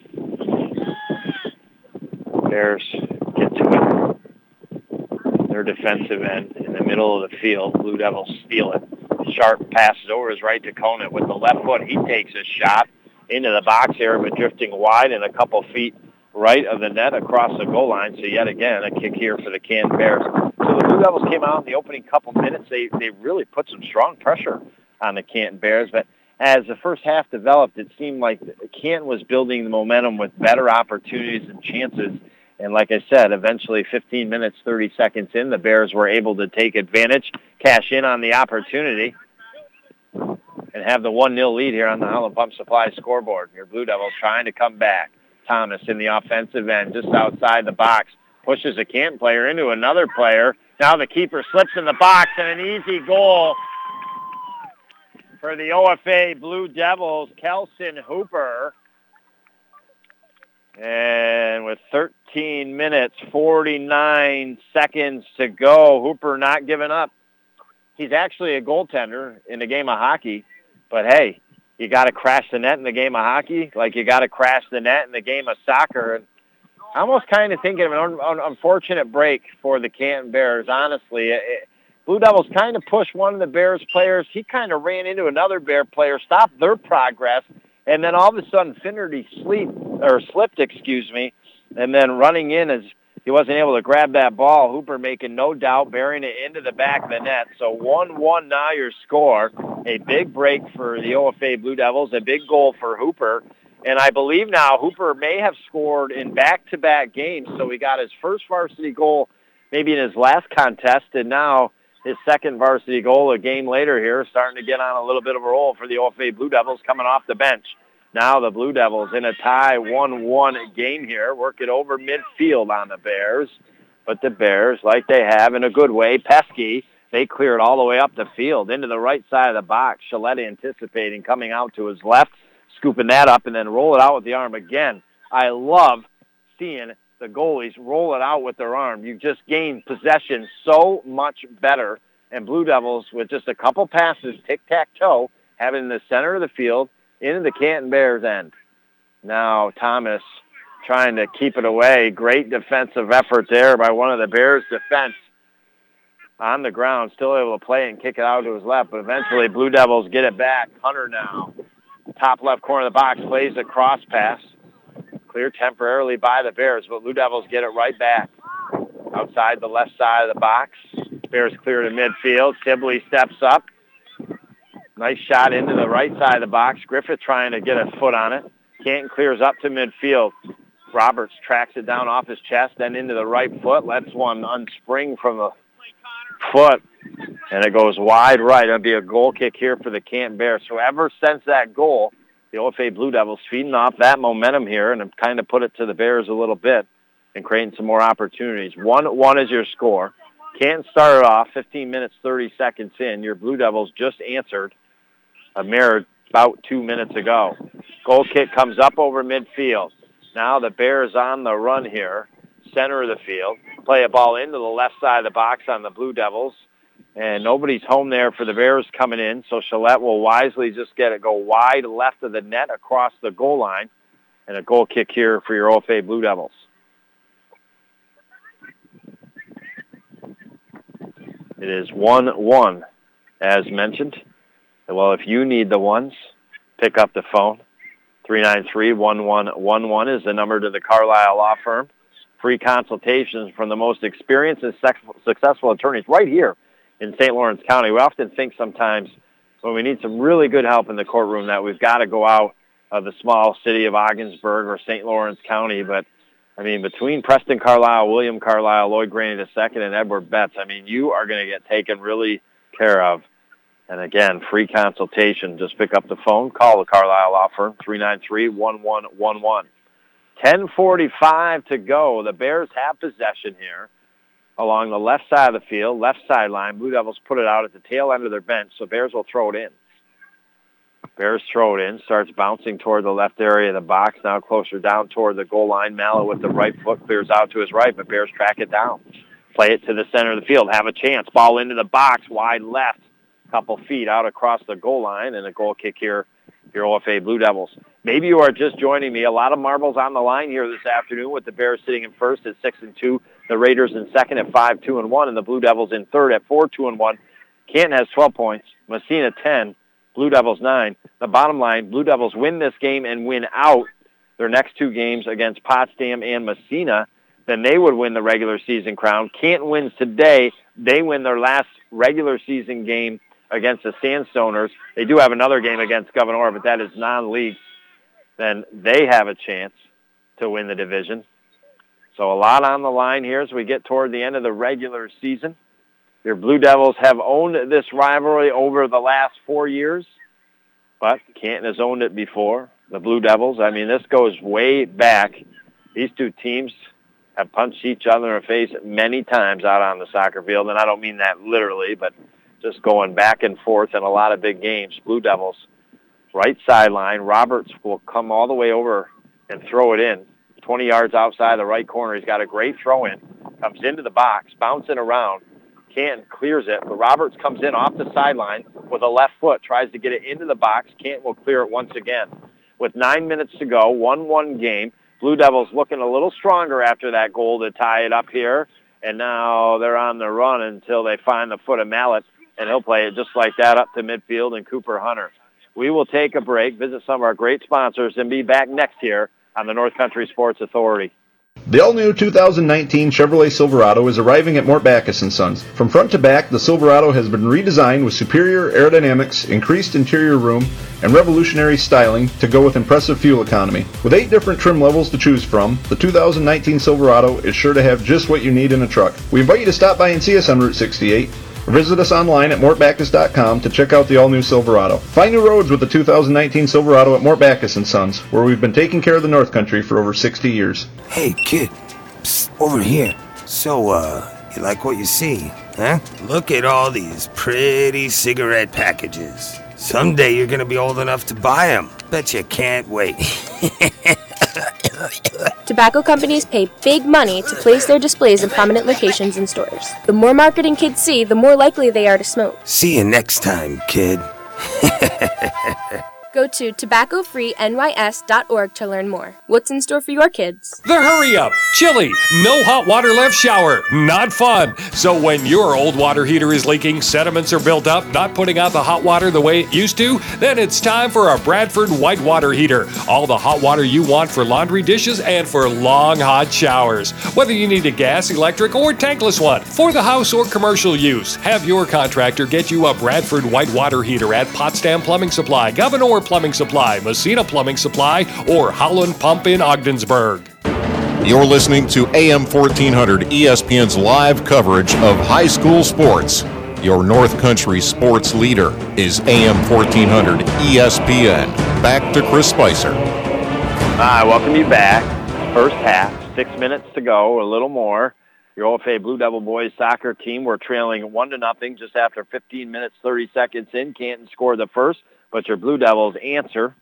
Bears get to it. Their defensive end in the middle of the field. Blue Devils steal it. Sharp passes over his right to Conant with the left foot. He takes a shot into the box area, but drifting wide and a couple feet right of the net across the goal line. So yet again, a kick here for the Canton Bears. So the Blue Devils came out in the opening couple minutes. They they really put some strong pressure on the Canton Bears, but as the first half developed, it seemed like Canton was building the momentum with better opportunities and chances. And like I said, eventually 15 minutes, 30 seconds in, the Bears were able to take advantage, cash in on the opportunity, and have the 1-0 lead here on the Howland Pump Supply scoreboard. Your Blue Devils trying to come back. Thomas in the offensive end, just outside the box, pushes a Canton player into another player. Now the keeper slips in the box, and an easy goal for the OFA Blue Devils, Kelson Hooper. And with 13 minutes, 49 seconds to go, Hooper not giving up. He's actually a goaltender in a game of hockey, but hey, you got to crash the net in the game of hockey like you got to crash the net in the game of soccer. And I almost kind of thinking of an un- unfortunate break for the Canton Bears, honestly. It, Blue Devils kind of pushed one of the Bears players. He kind of ran into another Bear player, stopped their progress, and then all of a sudden Finnerty sleep or slipped, excuse me, and then running in as he wasn't able to grab that ball. Hooper making no doubt, burying it into the back of the net. So 1-1 now your score. A big break for the OFA Blue Devils, a big goal for Hooper. And I believe now Hooper may have scored in back-to-back games. So he got his first varsity goal maybe in his last contest, and now his second varsity goal a game later here, starting to get on a little bit of a roll for the OFA Blue Devils coming off the bench. Now the Blue Devils in a tie 1-1 game here, work it over midfield on the Bears. But the Bears, like they have in a good way, pesky, they clear it all the way up the field into the right side of the box. Shalette anticipating coming out to his left, scooping that up and then roll it out with the arm again. I love seeing the goalies roll it out with their arm. You just gain possession so much better. And Blue Devils, with just a couple passes, tic-tac-toe, have it in the center of the field, into the Canton Bears end. Now Thomas trying to keep it away. Great defensive effort there by one of the Bears defense on the ground, still able to play and kick it out to his left, but eventually Blue Devils get it back. Hunter now, top left corner of the box, plays a cross pass. Clear temporarily by the Bears, but Blue Devils get it right back. Outside the left side of the box. Bears clear to midfield. Sibley steps up. Nice shot into the right side of the box. Griffith trying to get a foot on it. Canton clears up to midfield. Roberts tracks it down off his chest, then into the right foot. Lets one unspring from the foot, and it goes wide right. It'll be a goal kick here for the Canton Bears. So ever since that goal, the OFA Blue Devils feeding off that momentum here and kind of put it to the Bears a little bit and creating some more opportunities. 1-1 is your score. Canton started off 15 minutes, 30 seconds in. Your Blue Devils just answered a mirror about two minutes ago. Goal kick comes up over midfield. Now the Bears on the run here, center of the field. Play a ball into the left side of the box on the Blue Devils. And nobody's home there for the Bears coming in, so Gillette will wisely just get it go wide left of the net across the goal line. And a goal kick here for your OFA Blue Devils. It is 1-1, as mentioned. Well, if you need the ones, pick up the phone. 393-1111 is the number to the Carlisle Law Firm. Free consultations from the most experienced and successful attorneys right here in St. Lawrence County. We often think sometimes when we need some really good help in the courtroom that we've got to go out of the small city of Ogdensburg or St. Lawrence County, but I mean, between Preston Carlisle, William Carlisle, Lloyd Graney II, and Edward Betts, I mean, you are going to get taken really care of. And again, free consultation. Just pick up the phone, call the Carlisle Law Firm, 393-1111. 10.45 to go. The Bears have possession here along the left side of the field, left sideline. Blue Devils put it out at the tail end of their bench, so Bears will throw it in. Bears throw it in, starts bouncing toward the left area of the box, now closer down toward the goal line. Mallet with the right foot clears out to his right, but Bears track it down. Play it to the center of the field, have a chance. Ball into the box, wide left, couple feet out across the goal line, and a goal kick here, your OFA Blue Devils. Maybe you are just joining me. A lot of marbles on the line here this afternoon with the Bears sitting in first at 6 and 2, the Raiders in second at 5, 2 and 1, and the Blue Devils in third at 4, 2 and 1. Canton has 12 points, Massena 10, Blue Devils 9. The bottom line, Blue Devils win this game and win out their next two games against Potsdam and Massena, then they would win the regular season crown. Canton wins today. They win their last regular season game against the Sandstoners. They do have another game against Gouverneur, but that is non-league. Then they have a chance to win the division. So a lot on the line here as we get toward the end of the regular season. Your Blue Devils have owned this rivalry over the last four years, but Canton has owned it before. The Blue Devils, I mean, this goes way back. These two teams have punched each other in the face many times out on the soccer field, and I don't mean that literally, but just going back and forth in a lot of big games. Blue Devils, right sideline. Roberts will come all the way over and throw it in. 20 yards outside the right corner. He's got a great throw in. Comes into the box, bouncing around. Canton clears it, but Roberts comes in off the sideline with a left foot, tries to get it into the box. Canton will clear it once again. With nine minutes to go, 1-1 game. Blue Devils looking a little stronger after that goal to tie it up here. And now they're on the run until they find the foot of Mallet, and he'll play it just like that up to midfield and Cooper Hunter. We will take a break, visit some of our great sponsors, and be back next year on the North Country Sports Authority. The all-new 2019 Chevrolet Silverado is arriving at Mort Backus & Sons. From front to back, the Silverado has been redesigned with superior aerodynamics, increased interior room, and revolutionary styling to go with impressive fuel economy. With eight different trim levels to choose from, the 2019 Silverado is sure to have just what you need in a truck. We invite you to stop by and see us on Route 68 visit us online at mortbackus.com to check out the all-new Silverado. Find new roads with the 2019 Silverado at Mort Backus & Sons, where we've been taking care of the North Country for over 60 years. Hey, kid. Psst, over here. So, uh, you like what you see, huh? Look at all these pretty cigarette packages. Someday you're gonna be old enough to buy them. Bet you can't wait. <laughs> Tobacco companies pay big money to place their displays in prominent locations in stores. The more marketing kids see, the more likely they are to smoke. See you next time, kid. <laughs> Go to tobaccofreenys.org to learn more. What's in store for your kids? The hurry up! Chilly! No hot water left shower! Not fun! So when your old water heater is leaking, sediments are built up, not putting out the hot water the way it used to, then it's time for a Bradford white water heater. All the hot water you want for laundry dishes and for long hot showers. Whether you need a gas, electric, or tankless one, for the house or commercial use, have your contractor get you a Bradford white water heater at Potsdam Plumbing Supply, Gouverneur Plumbing Supply, Massena Plumbing Supply, or Howland Pump in Ogdensburg. You're listening to AM 1400 ESPN's live coverage of high school sports. Your North Country sports leader is AM 1400 ESPN. Back to Chris Spicer. I welcome you back. First half, six minutes to go, a little more. Your OFA Blue Devil boys soccer team were trailing one to nothing just after 15 minutes, 30 seconds in. Canton scored the first but your Blue Devils answer,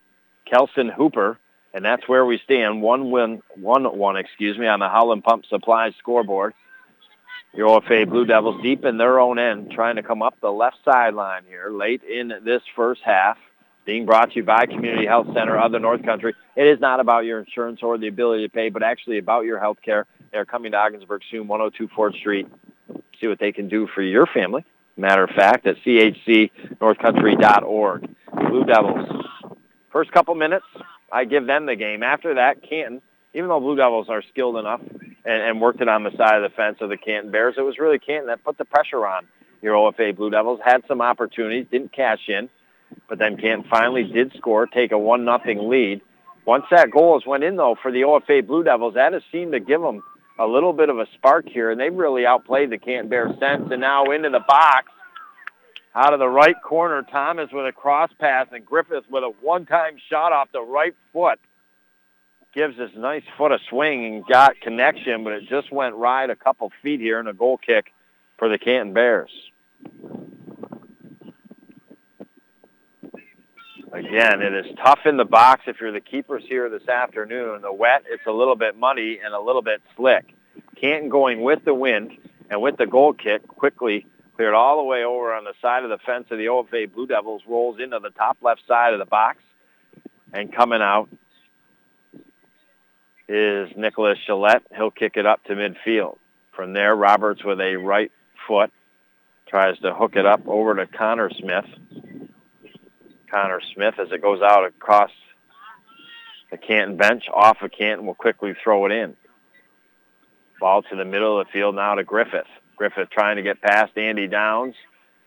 Kelson Hooper, and that's where we stand. One win, one one, excuse me, on the Howland Pump Supply scoreboard. Your OFA Blue Devils deep in their own end, trying to come up the left sideline here late in this first half. Being brought to you by Community Health Center of the North Country. It is not about your insurance or the ability to pay, but actually about your health care. They're coming to Ogdensburg soon, 102 4th Street. See what they can do for your family. Matter of fact, at chcnorthcountry.org. Blue Devils. First couple minutes, I give them the game. After that, Canton, even though Blue Devils are skilled enough and, and worked it on the side of the fence of the Canton Bears, it was really Canton that put the pressure on your OFA Blue Devils. Had some opportunities, didn't cash in, but then Canton finally did score, take a one nothing lead. Once that goal has went in, though, for the OFA Blue Devils, that has seemed to give them a little bit of a spark here, and they've really outplayed the Canton Bears since. And now into the box, out of the right corner, Thomas with a cross pass, and Griffith with a one-time shot off the right foot. Gives his nice foot a swing and got connection, but it just went right a couple feet here and a goal kick for the Canton Bears. Again, it is tough in the box if you're the keepers here this afternoon. The wet, it's a little bit muddy and a little bit slick. Canton going with the wind and with the goal kick quickly cleared all the way over on the side of the fence of the OFA Blue Devils, rolls into the top left side of the box, and coming out is Nicholas Gillette. He'll kick it up to midfield. From there, Roberts with a right foot tries to hook it up over to Connor Smith. Connor Smith as it goes out across the Canton bench, off of Canton, will quickly throw it in. Ball to the middle of the field now to Griffith. Griffith trying to get past Andy Downs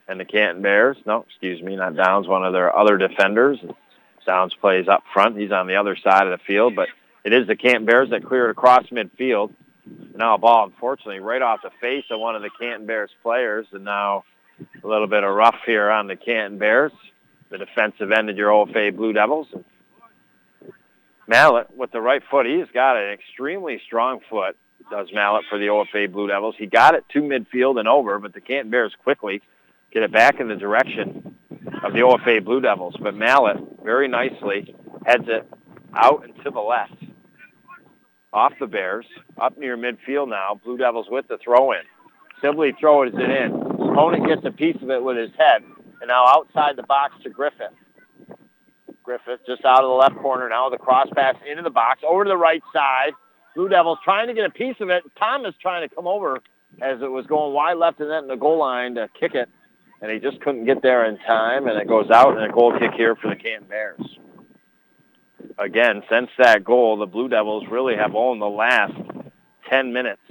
and the Canton Bears. No, excuse me, not Downs, one of their other defenders. Downs plays up front. He's on the other side of the field, but it is the Canton Bears that clear it across midfield. Now a ball, unfortunately, right off the face of one of the Canton Bears players, and now a little bit of rough here on the Canton Bears the defensive end of your OFA Blue Devils. Mallet with the right foot, he's got an extremely strong foot, does Mallet for the OFA Blue Devils. He got it to midfield and over, but the Canton Bears quickly get it back in the direction of the OFA Blue Devils. But Mallet very nicely heads it out and to the left. Off the Bears, up near midfield now. Blue Devils with the throw in. Sibley throws it in. Opponent gets a piece of it with his head. And now outside the box to Griffith. Griffith just out of the left corner now. The cross pass into the box, over to the right side. Blue Devils trying to get a piece of it. Thomas trying to come over as it was going wide left and then the goal line to kick it. And he just couldn't get there in time, and it goes out, and a goal kick here for the Canton Bears. Again, since that goal, the Blue Devils really have owned the last 10 minutes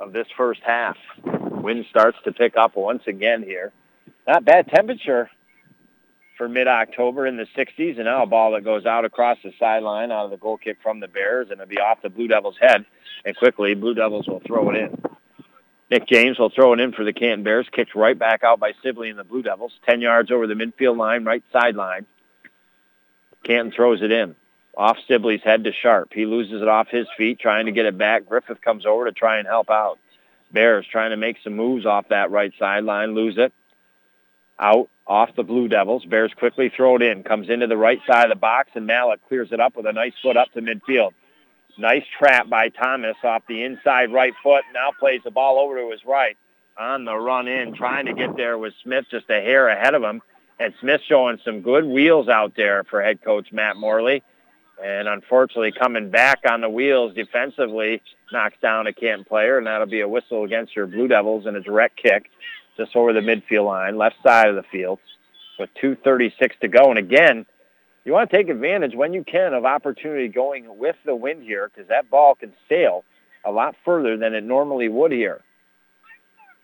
of this first half. Wind starts to pick up once again here not bad temperature for mid-October in the 60s, and now a ball that goes out across the sideline out of the goal kick from the Bears, and it'll be off the Blue Devils' head, and quickly Blue Devils will throw it in. Nick James will throw it in for the Canton Bears, kicked right back out by Sibley and the Blue Devils, 10 yards over the midfield line, right sideline. Canton throws it in. Off Sibley's head to Sharp. He loses it off his feet, trying to get it back. Griffith comes over to try and help out. Bears trying to make some moves off that right sideline, lose it out off the Blue Devils. Bears quickly throw it in. Comes into the right side of the box, and Mallet clears it up with a nice foot up to midfield. Nice trap by Thomas off the inside right foot. Now plays the ball over to his right. On the run in, trying to get there with Smith just a hair ahead of him. And Smith showing some good wheels out there for head coach Matt Morley. And unfortunately, coming back on the wheels defensively, knocks down a Canton player, and that'll be a whistle against your Blue Devils and a direct kick just over the midfield line, left side of the field, with 2.36 to go. And again, you want to take advantage when you can of opportunity going with the wind here because that ball can sail a lot further than it normally would here.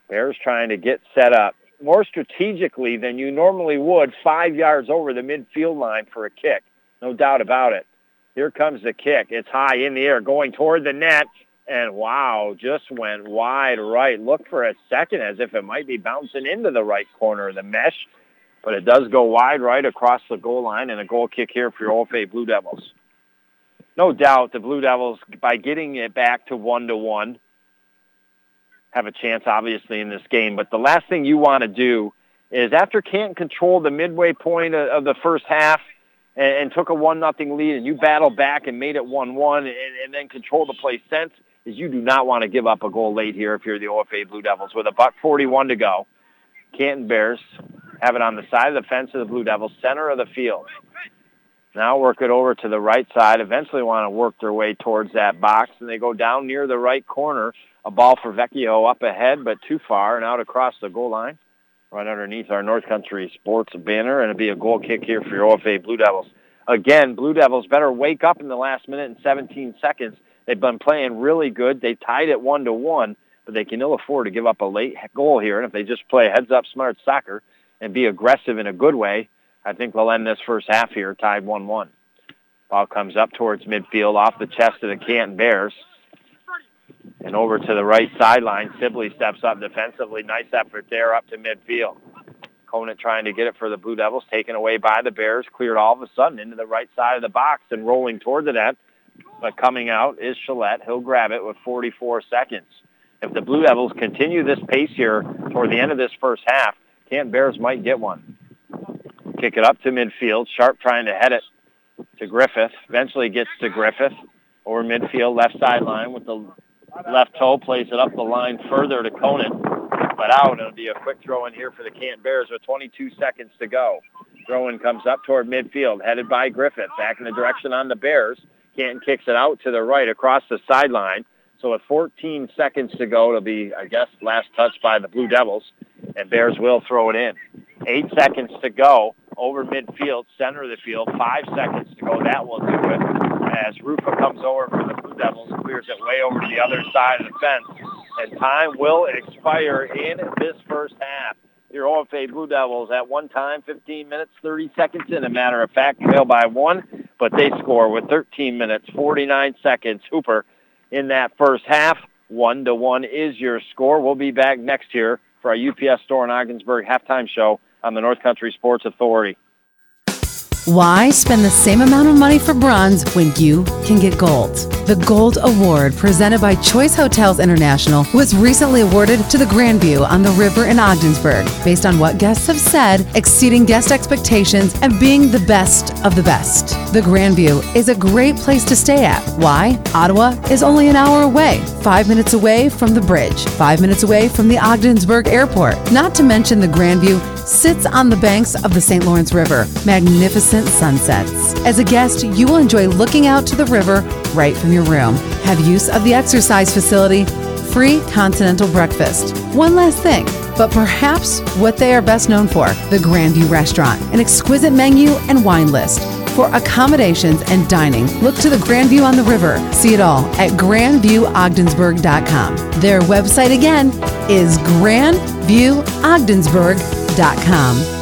Bears trying to get set up more strategically than you normally would five yards over the midfield line for a kick. No doubt about it. Here comes the kick. It's high in the air going toward the net. And wow, just went wide right. Look for a second as if it might be bouncing into the right corner of the mesh. But it does go wide right across the goal line and a goal kick here for your OFA Blue Devils. No doubt the Blue Devils, by getting it back to one to one, have a chance, obviously, in this game. But the last thing you want to do is after Canton control the midway point of the first half and, and took a one nothing lead, and you battled back and made it one one, and, and then control the play since, is you do not want to give up a goal late here if you're the OFA Blue Devils with a buck 41 to go. Canton Bears have it on the side of the fence of the Blue Devils, center of the field. Now work it over to the right side. Eventually want to work their way towards that box, and they go down near the right corner a ball for Vecchio up ahead, but too far and out across the goal line. Right underneath our North Country Sports banner, and it'll be a goal kick here for your OFA Blue Devils. Again, Blue Devils better wake up in the last minute and 17 seconds. They've been playing really good. They tied it one to one, but they can ill afford to give up a late goal here. And if they just play heads up smart soccer and be aggressive in a good way, I think they'll end this first half here tied 1-1. Ball comes up towards midfield off the chest of the Canton Bears. And over to the right sideline, Sibley steps up defensively. Nice effort there up to midfield. Conant trying to get it for the Blue Devils, taken away by the Bears, cleared all of a sudden into the right side of the box and rolling toward the net. But coming out is Gillette. He'll grab it with 44 seconds. If the Blue Devils continue this pace here toward the end of this first half, Canton Bears might get one. Kick it up to midfield. Sharp trying to head it to Griffith. Eventually gets to Griffith over midfield, left sideline with the left toe, plays it up the line further to Conant. but out. It'll be a quick throw in here for the Canton Bears with 22 seconds to go. Throw in comes up toward midfield, headed by Griffith, back in the direction on the Bears. Canton kicks it out to the right across the sideline. So with 14 seconds to go, it'll be, I guess, last touch by the Blue Devils, and Bears will throw it in. Eight seconds to go over midfield, center of the field. Five seconds to go. That will do it as Rufa comes over for the Blue Devils, clears it way over to the other side of the fence, and time will expire in this first half. Your OFA Blue Devils at one time, 15 minutes, 30 seconds in. A matter of fact, trail by one, but they score with 13 minutes, 49 seconds. Hooper in that first half. One to one is your score. We'll be back next year for our UPS store in Ogdensburg halftime show on the North Country Sports Authority. Why spend the same amount of money for bronze when you can get gold? The Gold Award, presented by Choice Hotels International, was recently awarded to the Grandview on the river in Ogdensburg, based on what guests have said, exceeding guest expectations, and being the best of the best. The Grandview is a great place to stay at. Why? Ottawa is only an hour away, five minutes away from the bridge, five minutes away from the Ogdensburg Airport. Not to mention the Grandview sits on the banks of the St. Lawrence River. Magnificent sunsets. As a guest, you will enjoy looking out to the river right from your room. Have use of the exercise facility, free continental breakfast. One last thing, but perhaps what they are best known for the Grandview Restaurant, an exquisite menu and wine list. For accommodations and dining, look to the Grandview on the River. See it all at grandviewogdensburg.com. Their website again is grandviewogdensburg.com.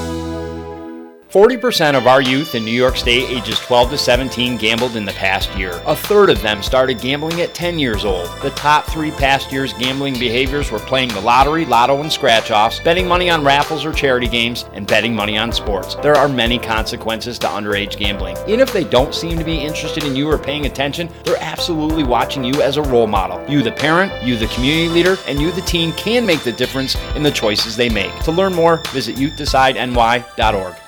40% of our youth in New York State ages 12 to 17 gambled in the past year. A third of them started gambling at 10 years old. The top three past year's gambling behaviors were playing the lottery, lotto, and scratch offs, betting money on raffles or charity games, and betting money on sports. There are many consequences to underage gambling. Even if they don't seem to be interested in you or paying attention, they're absolutely watching you as a role model. You, the parent, you, the community leader, and you, the teen, can make the difference in the choices they make. To learn more, visit youthdecidenY.org.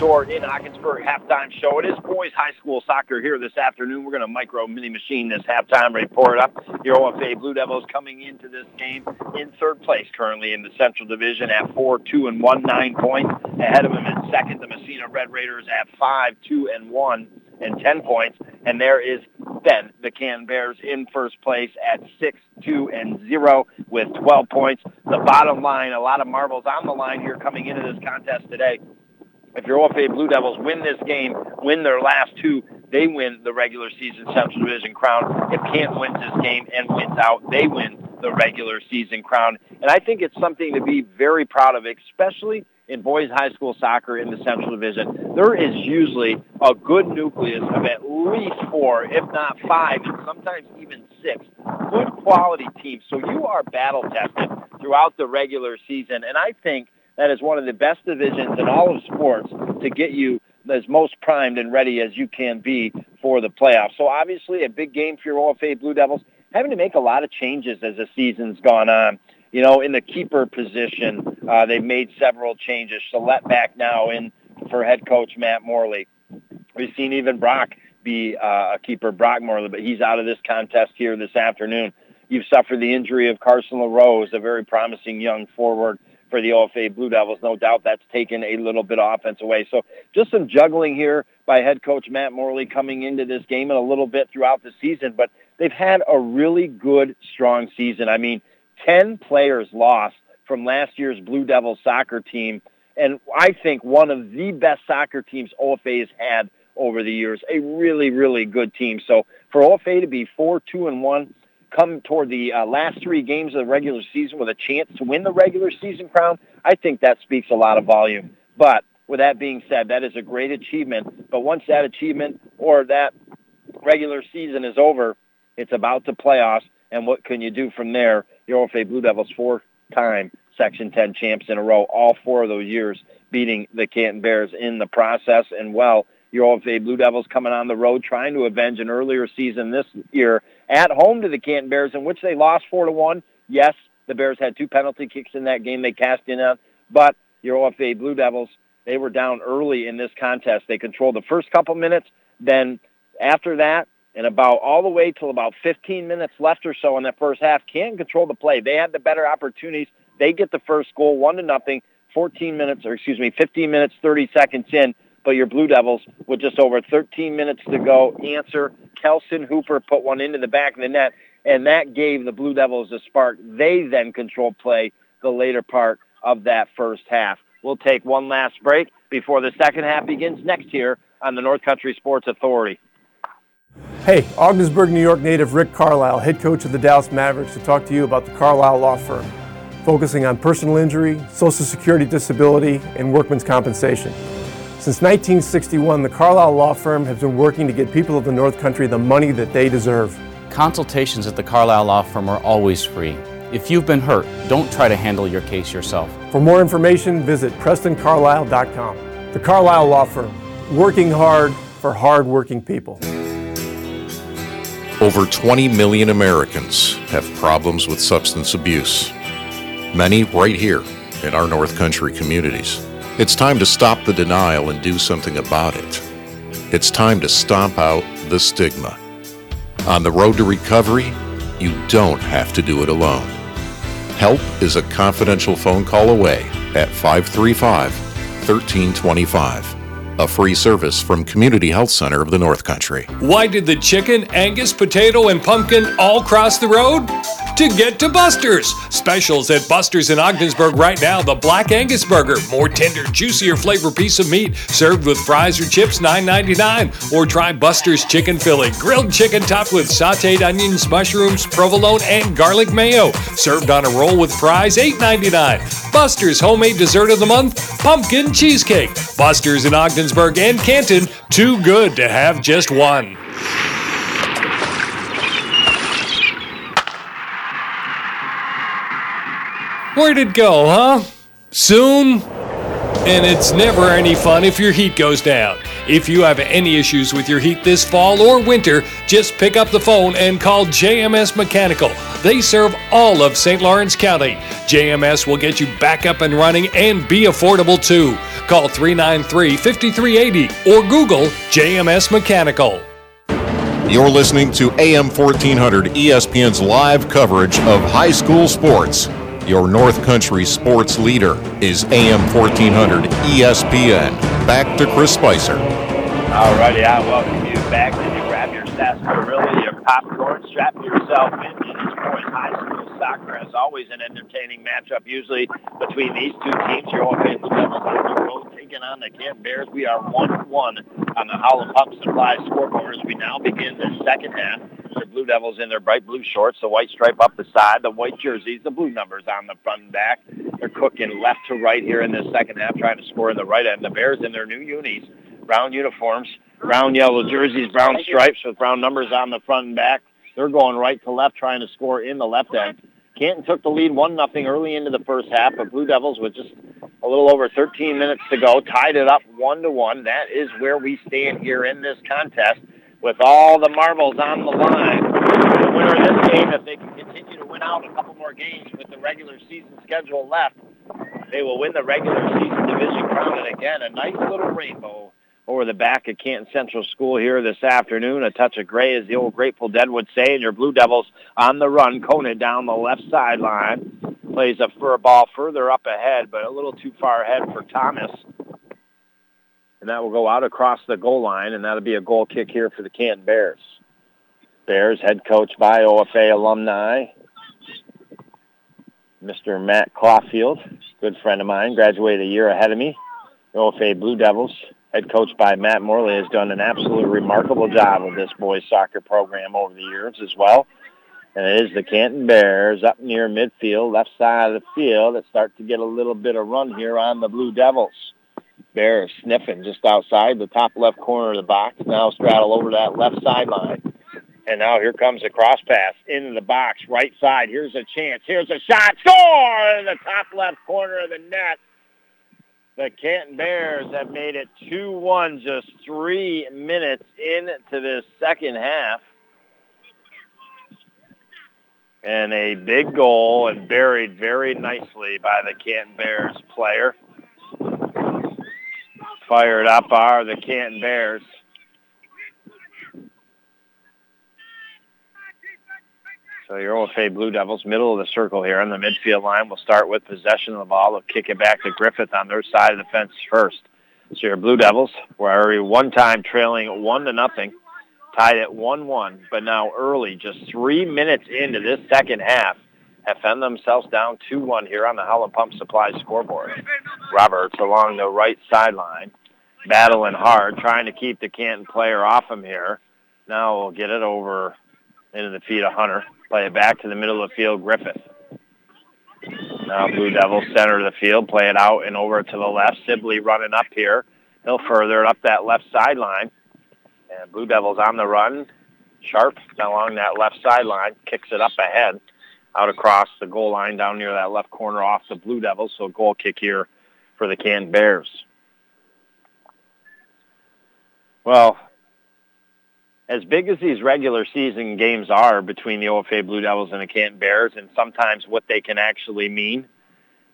store in Ogdensburg halftime show. It is boys high school soccer here this afternoon. We're going to micro mini machine this halftime report up. Your OFA Blue Devils coming into this game in third place currently in the Central Division at four, two, and one, nine points. Ahead of them in second, the Massena Red Raiders at five, two, and one and 10 points. And there is then the Can Bears in first place at 6, 2, and 0 with 12 points. The bottom line, a lot of marbles on the line here coming into this contest today. If your OFA Blue Devils win this game, win their last two, they win the regular season Central Division crown. If Kent wins this game and wins out, they win the regular season crown. And I think it's something to be very proud of, especially in boys high school soccer in the Central Division, there is usually a good nucleus of at least four, if not five, and sometimes even six good quality teams. So you are battle tested throughout the regular season, and I think that is one of the best divisions in all of sports to get you as most primed and ready as you can be for the playoffs. So obviously a big game for your OFA Blue Devils, having to make a lot of changes as the season's gone on. You know, in the keeper position, uh, they've made several changes. Salette back now in for head coach Matt Morley. We've seen even Brock be uh, a keeper, Brock Morley, but he's out of this contest here this afternoon. You've suffered the injury of Carson LaRose, a very promising young forward for the OFA Blue Devils. No doubt that's taken a little bit of offense away. So just some juggling here by head coach Matt Morley coming into this game and a little bit throughout the season, but they've had a really good, strong season. I mean, 10 players lost from last year's Blue Devils soccer team, and I think one of the best soccer teams OFA has had over the years. A really, really good team. So for OFA to be 4 2 and 1, come toward the uh, last three games of the regular season with a chance to win the regular season crown, I think that speaks a lot of volume. But with that being said, that is a great achievement. But once that achievement or that regular season is over, it's about the playoffs. And what can you do from there? Your OFA Blue Devils four-time Section 10 champs in a row, all four of those years beating the Canton Bears in the process. And well, your OFA Blue Devils coming on the road trying to avenge an earlier season this year at home to the Canton Bears in which they lost 4 to 1. Yes, the Bears had two penalty kicks in that game they cast in on, but your OFA Blue Devils, they were down early in this contest. They controlled the first couple minutes, then after that, and about all the way till about 15 minutes left or so in that first half, can control the play. They had the better opportunities. They get the first goal, one to nothing, 14 minutes, or excuse me, 15 minutes, 30 seconds in. But your Blue Devils, with just over 13 minutes to go, answer. Kelson Hooper put one into the back of the net, and that gave the Blue Devils a spark. They then controlled play the later part of that first half. We'll take one last break before the second half begins next year on the North Country Sports Authority. Hey, Ogdensburg, New York native Rick Carlisle, head coach of the Dallas Mavericks, to talk to you about the Carlisle Law Firm, focusing on personal injury, Social Security disability, and workman's compensation. Since 1961, the Carlisle Law Firm has been working to get people of the North Country the money that they deserve. Consultations at the Carlisle Law Firm are always free. If you've been hurt, don't try to handle your case yourself. For more information, visit PrestonCarlisle.com. The Carlisle Law Firm, working hard for hard-working people. Over 20 million Americans have problems with substance abuse. Many right here in our North Country communities. It's time to stop the denial and do something about it. It's time to stomp out the stigma. On the road to recovery, you don't have to do it alone. Help is a confidential phone call away at 535 1325 a free service from Community Health Center of the North Country. Why did the chicken, Angus, potato, and pumpkin all cross the road? To get to Buster's. Specials at Buster's in Ogdensburg right now. The Black Angus Burger, more tender, juicier flavor piece of meat, served with fries or chips, $9.99. Or try Buster's Chicken Philly, grilled chicken topped with sauteed onions, mushrooms, provolone, and garlic mayo, served on a roll with fries, $8.99. Buster's homemade dessert of the month, pumpkin cheesecake. Buster's in Ogdensburg and Canton, too good to have just one. Where'd it go, huh? Soon? And it's never any fun if your heat goes down. If you have any issues with your heat this fall or winter, just pick up the phone and call JMS Mechanical. They serve all of St. Lawrence County. JMS will get you back up and running and be affordable too. Call 393 5380 or Google JMS Mechanical. You're listening to AM 1400 ESPN's live coverage of high school sports. Your North Country sports leader is AM 1400 ESPN. Back to Chris Spicer. Alrighty, I welcome you back. Did you grab your sarsaparilla, your popcorn, strap yourself in? It is boys high school soccer. As always, an entertaining matchup, usually between these two teams. Your old Blue Devils on the taking on the Camp Bears. We are 1-1 on the Howland Pump Supply scoreboard as we now begin the second half. The Blue Devils in their bright blue shorts, the white stripe up the side, the white jerseys, the blue numbers on the front and back. They're cooking left to right here in this second half, trying to score in the right end. The Bears in their new unis, brown uniforms, brown yellow jerseys, brown stripes with brown numbers on the front and back. They're going right to left, trying to score in the left end. Canton took the lead one nothing early into the first half, but Blue Devils with just a little over 13 minutes to go tied it up one to one. That is where we stand here in this contest with all the marbles on the line. The winner of this game, if they can continue to win out a couple more games with the regular season schedule left, they will win the regular season division crown. And again, a nice little rainbow over the back of Canton Central School here this afternoon. A touch of gray, as the old Grateful Dead would say, and your Blue Devils on the run. Conant down the left sideline. Plays a fur ball further up ahead, but a little too far ahead for Thomas. And that will go out across the goal line, and that'll be a goal kick here for the Canton Bears. Bears head coach by OFA alumni, Mr. Matt Clawfield, good friend of mine, graduated a year ahead of me. OFA Blue Devils head coach by Matt Morley has done an absolutely remarkable job with this boys soccer program over the years as well. And it is the Canton Bears up near midfield, left side of the field that start to get a little bit of run here on the Blue Devils. Bears sniffing just outside the top left corner of the box. Now straddle over that left sideline. And now here comes a cross pass into the box, right side. Here's a chance. Here's a shot. Score in the top left corner of the net. The Canton Bears have made it 2-1 just three minutes into this second half. And a big goal and buried very nicely by the Canton Bears player. Fired up are the Canton Bears. So your OFA Blue Devils, middle of the circle here on the midfield line, will start with possession of the ball. They'll kick it back to Griffith on their side of the fence first. So your Blue Devils were already one time trailing one to nothing, tied at 1-1, but now early, just three minutes into this second half, have found themselves down 2-1 here on the Howland Pump Supply scoreboard. Roberts along the right sideline, battling hard, trying to keep the Canton player off him here. Now we'll get it over into the feet of Hunter. Play it back to the middle of the field, Griffith. Now Blue Devils center of the field, play it out and over to the left. Sibley running up here. He'll further up that left sideline. And Blue Devils on the run. Sharp along that left sideline, kicks it up ahead, out across the goal line down near that left corner off the Blue Devils. So goal kick here for the Canton Bears. Well, as big as these regular season games are between the OFA Blue Devils and the Canton Bears and sometimes what they can actually mean,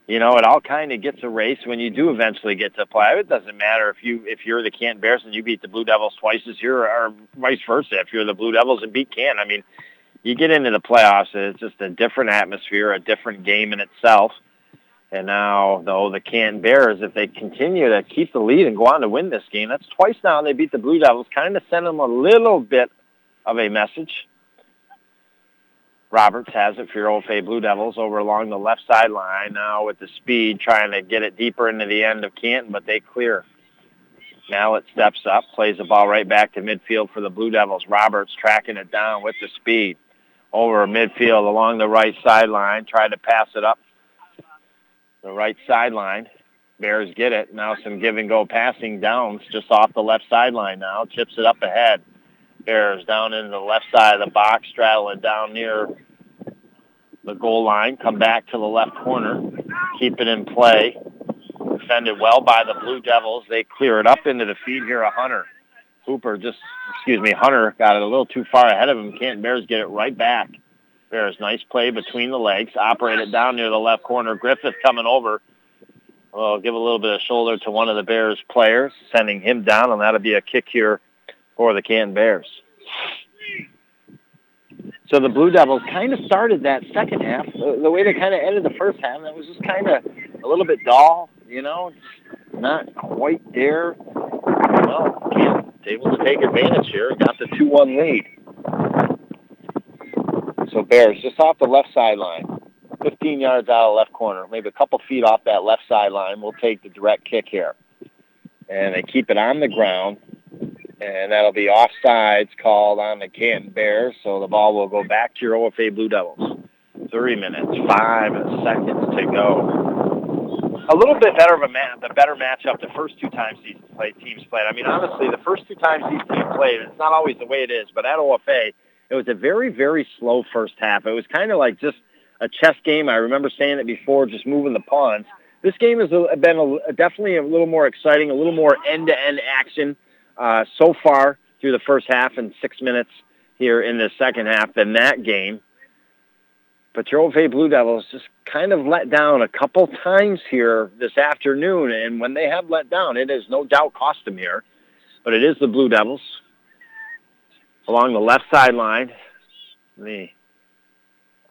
you know, it all kind of gets erased when you do eventually get to play. It doesn't matter if you if you're the Canton Bears and you beat the Blue Devils twice this year, or vice versa. If you're the Blue Devils and beat Canton, I mean, you get into the playoffs, and it's just a different atmosphere, a different game in itself. And now, though, the Canton Bears, if they continue to keep the lead and go on to win this game, that's twice now they beat the Blue Devils, kind of send them a little bit of a message. Roberts has it for your OFA Blue Devils over along the left sideline now with the speed trying to get it deeper into the end of Canton, but they clear. Now it steps up, plays the ball right back to midfield for the Blue Devils. Roberts tracking it down with the speed over midfield along the right sideline, tried to pass it up the right sideline. Bears get it. Now some give and go passing downs just off the left sideline now. Chips it up ahead. Bears down into the left side of the box, straddling down near the goal line. Come back to the left corner. Keep it in play. Defended well by the Blue Devils. They clear it up into the feed here of Hunter. Hooper just, excuse me, Hunter got it a little too far ahead of him. Canton Bears get it right back. Bears, nice play between the legs. Operate it down near the left corner. Griffith coming over. Well, give a little bit of shoulder to one of the Bears players, sending him down, and that'll be a kick here for the Canton Bears. So the Blue Devils kind of started that second half the, the way they kind of ended the first half. That was just kind of a little bit dull, you know, not quite there. Well, Canton able to take advantage here. Got the 2-1 lead. So Bears just off the left sideline, 15 yards out of left corner, maybe a couple feet off that left sideline. We'll take the direct kick here. And they keep it on the ground and that'll be offsides called on the Canton Bears, so the ball will go back to your OFA Blue Devils. Three minutes, five seconds to go. A little bit better of a ma- the better matchup the first two times these play, teams played. I mean, honestly, the first two times these teams played, it's not always the way it is, but at OFA, it was a very, very slow first half. It was kind of like just a chess game. I remember saying it before, just moving the pawns. This game has been a, definitely a little more exciting, a little more end-to-end action uh, so far through the first half and six minutes here in the second half than that game. But your Old OFA Blue Devils just kind of let down a couple times here this afternoon. And when they have let down, it has no doubt cost them here. But it is the Blue Devils along the left sideline. The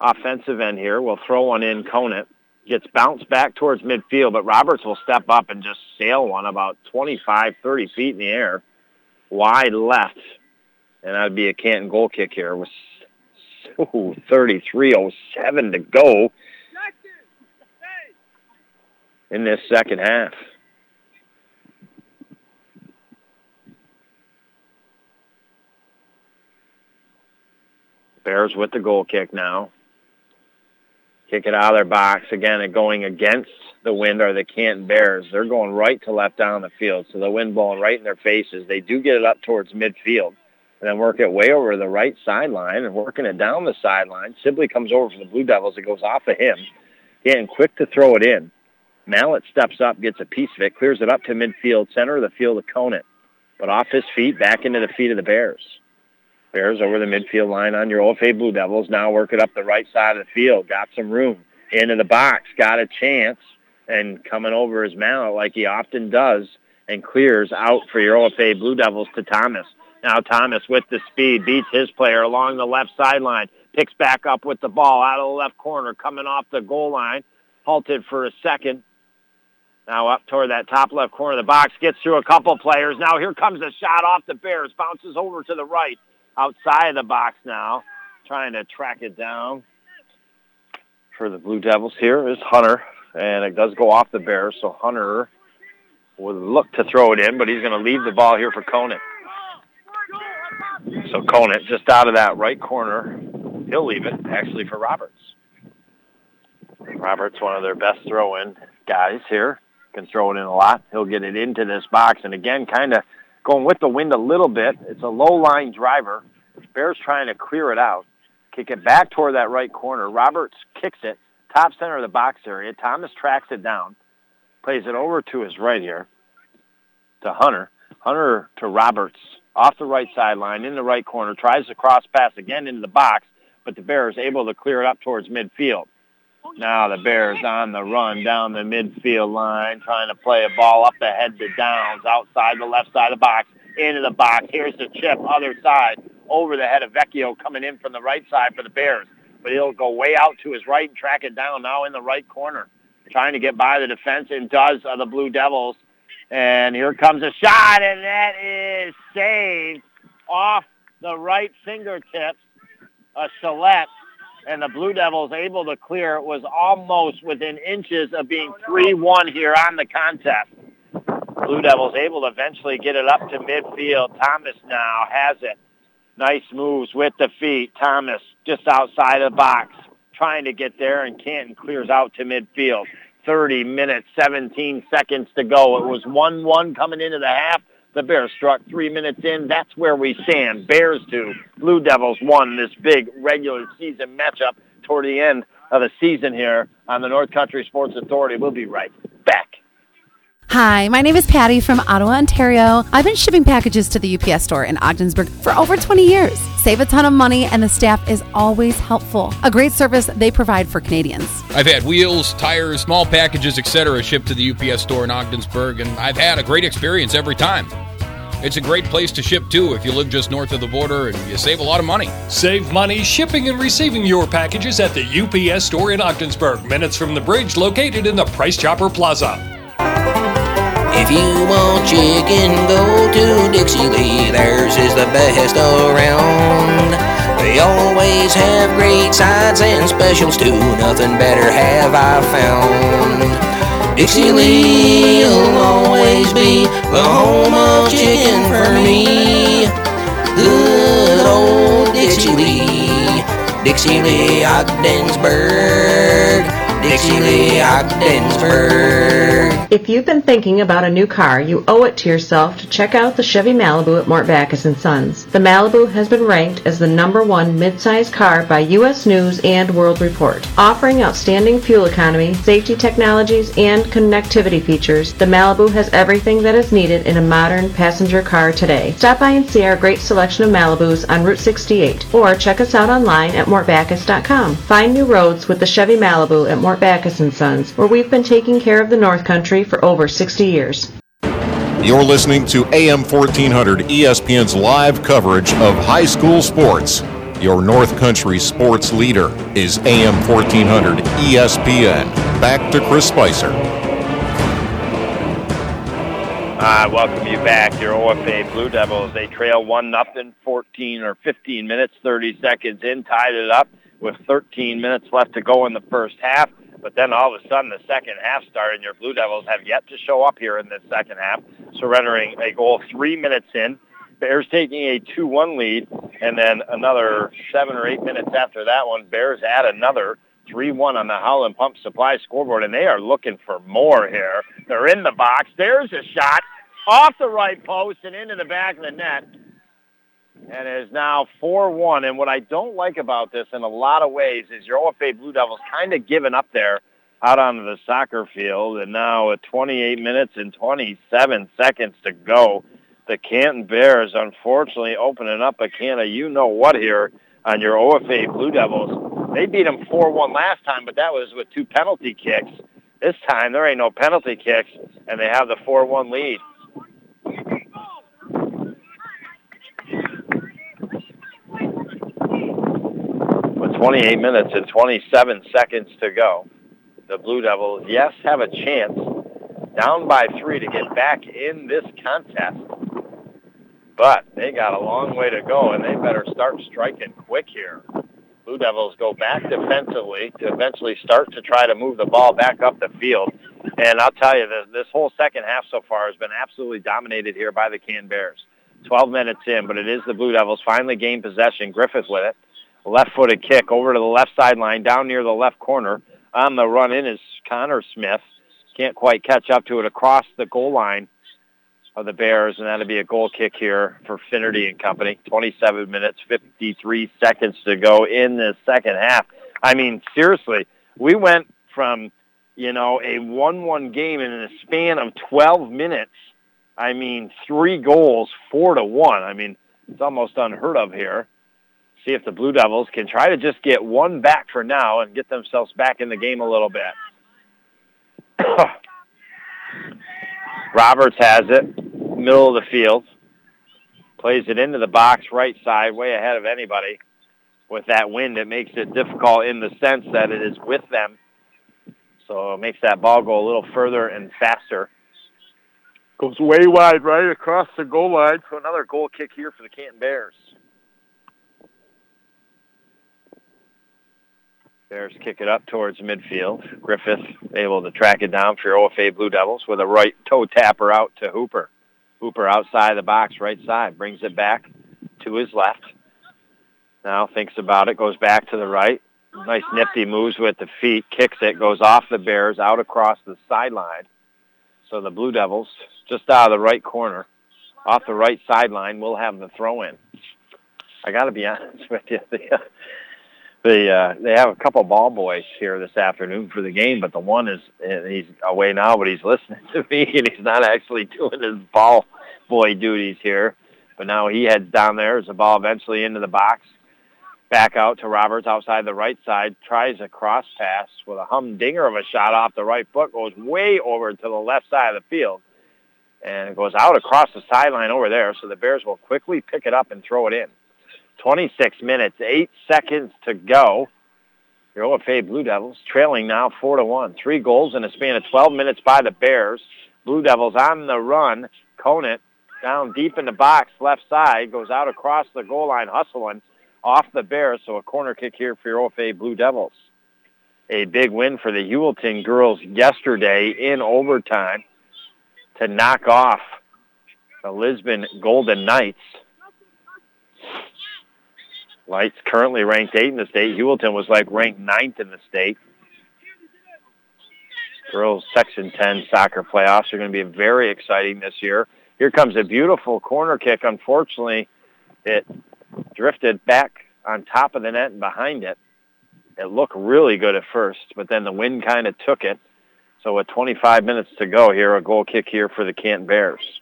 offensive end here will throw one in Conant. Gets bounced back towards midfield, but Roberts will step up and just sail one about 25, 30 feet in the air wide left, and that'd be a Canton goal kick here with <laughs> oh, 33.07 to go in this second half. Bears with the goal kick now. Kick it out of their box. Again, going against the wind are the Canton Bears. They're going right to left down the field, so the wind blowing right in their faces. They do get it up towards midfield and then work it way over the right sideline and working it down the sideline. Sibley comes over from the Blue Devils. It goes off of him. Getting quick to throw it in. Mallet steps up, gets a piece of it, clears it up to midfield, center of the field of Conant. But off his feet, back into the feet of the Bears. Bears over the midfield line on your OFA Blue Devils. Now work it up the right side of the field. Got some room. Into the box. Got a chance and coming over his Mallet like he often does and clears out for your OFA Blue Devils to Thomas. Now Thomas with the speed beats his player along the left sideline, picks back up with the ball out of the left corner, coming off the goal line, halted for a second. Now up toward that top left corner of the box, gets through a couple players. Now here comes a shot off the Bears, bounces over to the right, outside of the box now, trying to track it down. For the Blue Devils here is Hunter and it does go off the Bears. So Hunter would look to throw it in, but he's going to leave the ball here for Conant. So Conant just out of that right corner, he'll leave it actually for Roberts. Roberts, one of their best throw-in guys here, can throw it in a lot. He'll get it into this box, and again, kind of going with the wind a little bit. It's a low-line driver. Bears trying to clear it out, kick it back toward that right corner. Roberts kicks it, top center of the box area. Thomas tracks it down, plays it over to his right here to Hunter. Hunter to Roberts off the right sideline in the right corner, tries to cross pass again into the box, but the Bears able to clear it up towards midfield. Now the Bears on the run down the midfield line, trying to play a ball up the head to Downs, outside the left side of the box, into the box. Here's the chip, other side, over the head of Vecchio coming in from the right side for the Bears but he'll go way out to his right and track it down now in the right corner, trying to get by the defense and does uh, the Blue Devils. And here comes a shot, and that is saved off the right fingertips. A Gillette and the Blue Devils able to clear. Was almost within inches of being 3-1 here on the contest. Blue Devils able to eventually get it up to midfield. Thomas now has it. Nice moves with the feet. Thomas just outside of the box trying to get there, and Canton clears out to midfield. 30 minutes, 17 seconds to go. It was 1-1 coming into the half. The Bears struck three minutes in. That's where we stand. Bears two, Blue Devils one. This big regular season matchup toward the end of the season here on the North Country Sports Authority. We'll be right back. Hi, my name is Patty from Ottawa, Ontario. I've been shipping packages to the UPS store in Ogdensburg for over 20 years. Save a ton of money, and the staff is always helpful. A great service they provide for Canadians. I've had wheels, tires, small packages, etc., shipped to the UPS store in Ogdensburg, and I've had a great experience every time. It's a great place to ship to if you live just north of the border and you save a lot of money. Save money shipping and receiving your packages at the UPS store in Ogdensburg, minutes from the bridge located in the Price Chopper Plaza. If you want chicken, go to Dixie Lee. Theirs is the best around. They always have great sides and specials too. Nothing better have I found. Dixie Lee will always be the home of chicken for me. Good old Dixie Lee, Dixie Lee Ogdensburg. Dixie Lee Ogdensburg. If you've been thinking about a new car, you owe it to yourself to check out the Chevy Malibu at Mort Backus & Sons. The Malibu has been ranked as the number one midsize car by U.S. News and World Report. Offering outstanding fuel economy, safety technologies, and connectivity features, the Malibu has everything that is needed in a modern passenger car today. Stop by and see our great selection of Malibus on Route 68 or check us out online at mortbackus.com. Find new roads with the Chevy Malibu at Mort Backus & Sons, where we've been taking care of the North Country for over 60 years. You're listening to AM 1400 ESPN's live coverage of high school sports. Your North Country sports leader is AM 1400 ESPN. Back to Chris Spicer. I welcome you back. Your OFA Blue Devils, they trail 1 nothing, 14 or 15 minutes, 30 seconds in, tied it up with 13 minutes left to go in the first half. But then all of a sudden the second half started and your Blue Devils have yet to show up here in this second half, surrendering a goal three minutes in. Bears taking a 2-1 lead, and then another seven or eight minutes after that one, Bears add another 3-1 on the Howland Pump Supply scoreboard, and they are looking for more here. They're in the box. There's a shot off the right post and into the back of the net. And is now 4-1. And what I don't like about this in a lot of ways is your OFA Blue Devils kind of giving up there out onto the soccer field. And now at 28 minutes and 27 seconds to go, the Canton Bears unfortunately opening up a can of you-know-what here on your OFA Blue Devils. They beat them 4-1 last time, but that was with two penalty kicks. This time there ain't no penalty kicks, and they have the 4-1 lead. With 28 minutes and 27 seconds to go, the Blue Devils, yes, have a chance down by three to get back in this contest. But they got a long way to go, and they better start striking quick here. Blue Devils go back defensively to eventually start to try to move the ball back up the field. And I'll tell you, this, this whole second half so far has been absolutely dominated here by the Can Bears. 12 minutes in, but it is the Blue Devils finally gain possession. Griffith with it. Left-footed kick over to the left sideline, down near the left corner. On the run in is Connor Smith. Can't quite catch up to it across the goal line of the Bears, and that'll be a goal kick here for Finnerty and company. 27 minutes, 53 seconds to go in the second half. I mean, seriously, we went from, you know, a 1-1 game in a span of 12 minutes. I mean, three goals, four to one. I mean, it's almost unheard of here. See if the Blue Devils can try to just get one back for now and get themselves back in the game a little bit. <coughs> Roberts has it, middle of the field. Plays it into the box, right side, way ahead of anybody. With that wind, it makes it difficult in the sense that it is with them. So it makes that ball go a little further and faster. Goes way wide right across the goal line for another goal kick here for the Canton Bears. Bears kick it up towards midfield. Griffith able to track it down for your OFA Blue Devils with a right toe tapper out to Hooper. Hooper outside the box, right side, brings it back to his left. Now thinks about it, goes back to the right. Nice nifty moves with the feet, kicks it, goes off the Bears, out across the sideline. So the Blue Devils, just out of the right corner, off the right sideline, will have the throw in. I got to be <laughs> honest with you. The, the uh, they have a couple ball boys here this afternoon for the game, but the one is he's away now, but he's listening to me and he's not actually doing his ball boy duties here. But now he heads down there as the ball eventually into the box. Back out to Roberts outside the right side, tries a cross pass with a humdinger of a shot off the right foot, goes way over to the left side of the field, and goes out across the sideline over there. So the Bears will quickly pick it up and throw it in. 26 minutes, eight seconds to go. Your OFA Blue Devils trailing now four to one. Three goals in a span of 12 minutes by the Bears. Blue Devils on the run. Conant down deep in the box, left side, goes out across the goal line, hustling off the Bears. So a corner kick here for your OFA Blue Devils. A big win for the Heuvelton girls yesterday in overtime to knock off the Lisbon Golden Knights. Lights currently ranked eight in the state. Heuvelton was like ranked ninth in the state. Girls Section 10 soccer playoffs are going to be very exciting this year. Here comes a beautiful corner kick. Unfortunately, it drifted back on top of the net and behind it. It looked really good at first, but then the wind kind of took it. So with 25 minutes to go here, a goal kick here for the Canton Bears.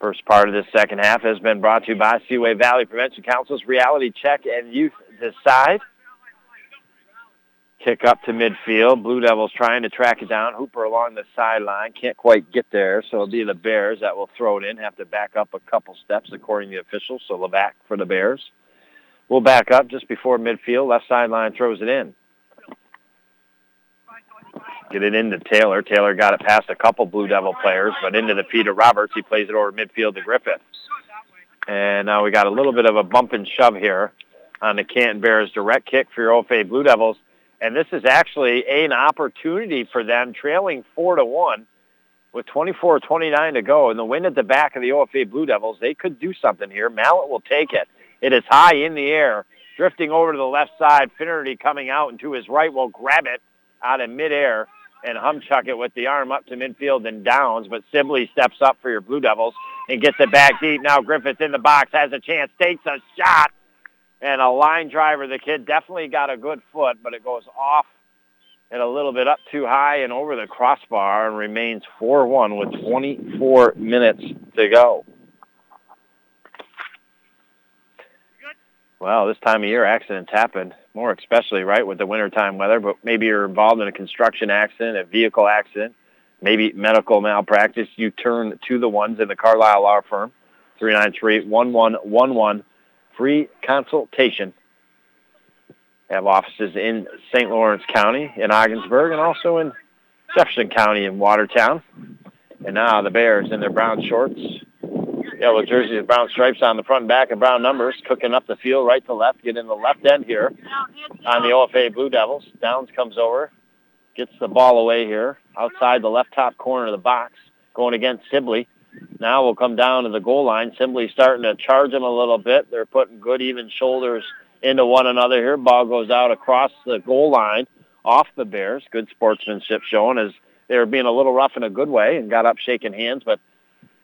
First part of this second half has been brought to you by Seaway Valley Prevention Council's Reality Check and Youth Decide. Kick up to midfield. Blue Devils trying to track it down. Hooper along the sideline. Can't quite get there, so it'll be the Bears that will throw it in. Have to back up a couple steps according to the officials, so Levac for the Bears. We'll back up just before midfield. Left sideline throws it in. Get it into Taylor. Taylor got it past a couple Blue Devil players, but into the feet of Roberts. He plays it over midfield to Griffith. And now we got a little bit of a bump and shove here on the Canton Bears direct kick for your OFA Blue Devils. And this is actually an opportunity for them, trailing 4 to one with 24-29 to go. And the wind at the back of the OFA Blue Devils, they could do something here. Mallet will take it. It is high in the air, drifting over to the left side. Finnerty coming out and to his right will grab it out of midair and humchuck it with the arm up to midfield and downs. But Sibley steps up for your Blue Devils and gets it back deep. Now Griffith in the box has a chance, takes a shot, and a line driver. The kid definitely got a good foot, but it goes off and a little bit up too high and over the crossbar and remains 4-1 with 24 minutes to go. Well, this time of year, accidents happen, more especially, right, with the wintertime weather, but maybe you're involved in a construction accident, a vehicle accident, maybe medical malpractice. You turn to the ones in the Carlisle Law Firm, 393-1111, free consultation. Have offices in St. Lawrence County, in Ogdensburg, and also in Jefferson County in Watertown. And now the Bears in their brown shorts, yellow jerseys with brown stripes on the front and back and brown numbers, cooking up the field right to left, get in the left end here on the OFA Blue Devils. Downs comes over, gets the ball away here outside the left top corner of the box, going against Sibley. Now we'll come down to the goal line. Sibley starting to charge them a little bit. They're putting good even shoulders into one another here. Ball goes out across the goal line off the Bears. Good sportsmanship showing as they were being a little rough in a good way and got up shaking hands, but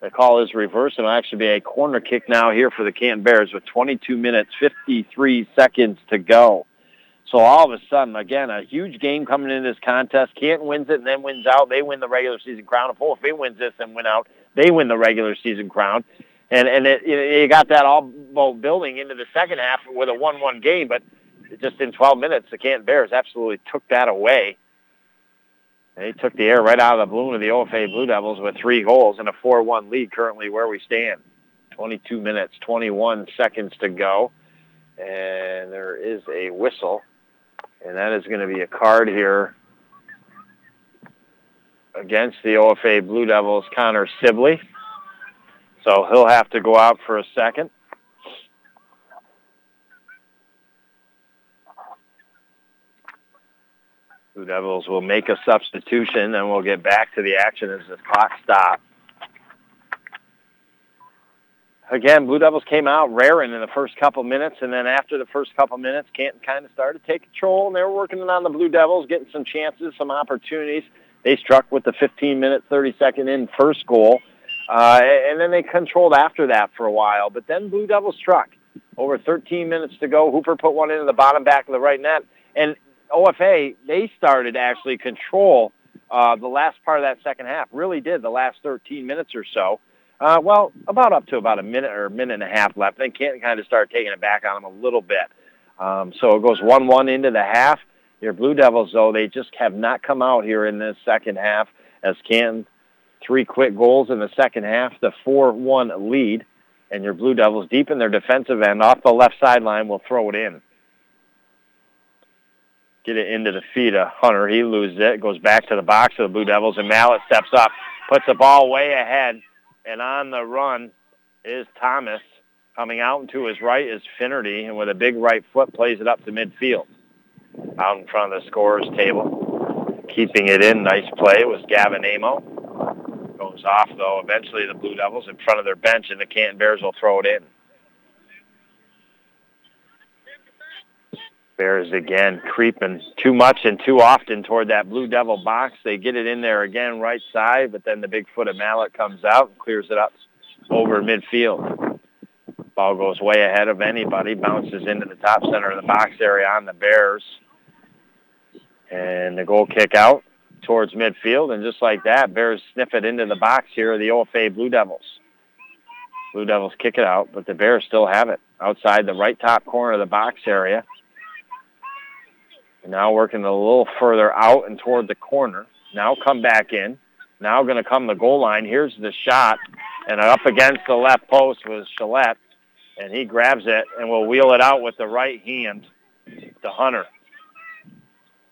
the call is reversed it'll actually be a corner kick now here for the Canton Bears with 22 minutes, 53 seconds to go. So all of a sudden, again, a huge game coming into this contest. Canton wins it and then wins out. They win the regular season crown. If OFA wins this and win out, they win the regular season crown. And and it, you got that all building into the second half with a 1-1 game, but just in 12 minutes, the Canton Bears absolutely took that away. They took the air right out of the balloon of the OFA Blue Devils with three goals and a 4-1 lead currently where we stand. 22 minutes, 21 seconds to go. And there is a whistle. And that is going to be a card here against the OFA Blue Devils, Connor Sibley. So he'll have to go out for a second. Blue Devils will make a substitution, and we'll get back to the action as the clock stops. Again, Blue Devils came out raring in the first couple minutes, and then after the first couple minutes, Canton kind of started to take control, and they were working on the Blue Devils, getting some chances, some opportunities. They struck with the 15-minute, 30-second in first goal, uh, and then they controlled after that for a while. But then Blue Devils struck. Over 13 minutes to go, Hooper put one into the bottom back of the right net, and OFA, they started actually control uh, the last part of that second half, really did the last 13 minutes or so. Uh, well, about up to about a minute or a minute and a half left. Then Canton kind of started taking it back on them a little bit. Um, so it goes 1-1 into the half. Your Blue Devils, though, they just have not come out here in this second half as Canton three quick goals in the second half, the 4-1 lead. And your Blue Devils deep in their defensive end off the left sideline will throw it in get it into the feet of Hunter. He loses it, goes back to the box of the Blue Devils, and Mallet steps up, puts the ball way ahead, and on the run is Thomas. Coming out and to his right is Finnerty, and with a big right foot plays it up to midfield. Out in front of the scorer's table. Keeping it in, nice play was Gavin Amo. Goes off, though. Eventually the Blue Devils in front of their bench, and the Canton Bears will throw it in. Bears again creeping too much and too often toward that Blue Devil box. They get it in there again right side, but then the big foot of Mallet comes out and clears it up over midfield. Ball goes way ahead of anybody, bounces into the top center of the box area on the Bears. And the goal kick out towards midfield, and just like that, Bears sniff it into the box here, the OFA Blue Devils. Blue Devils kick it out, but the Bears still have it outside the right top corner of the box area. Now working a little further out and toward the corner. Now come back in. Now going to come the goal line. Here's the shot. And up against the left post was Gillette. And he grabs it and will wheel it out with the right hand to Hunter.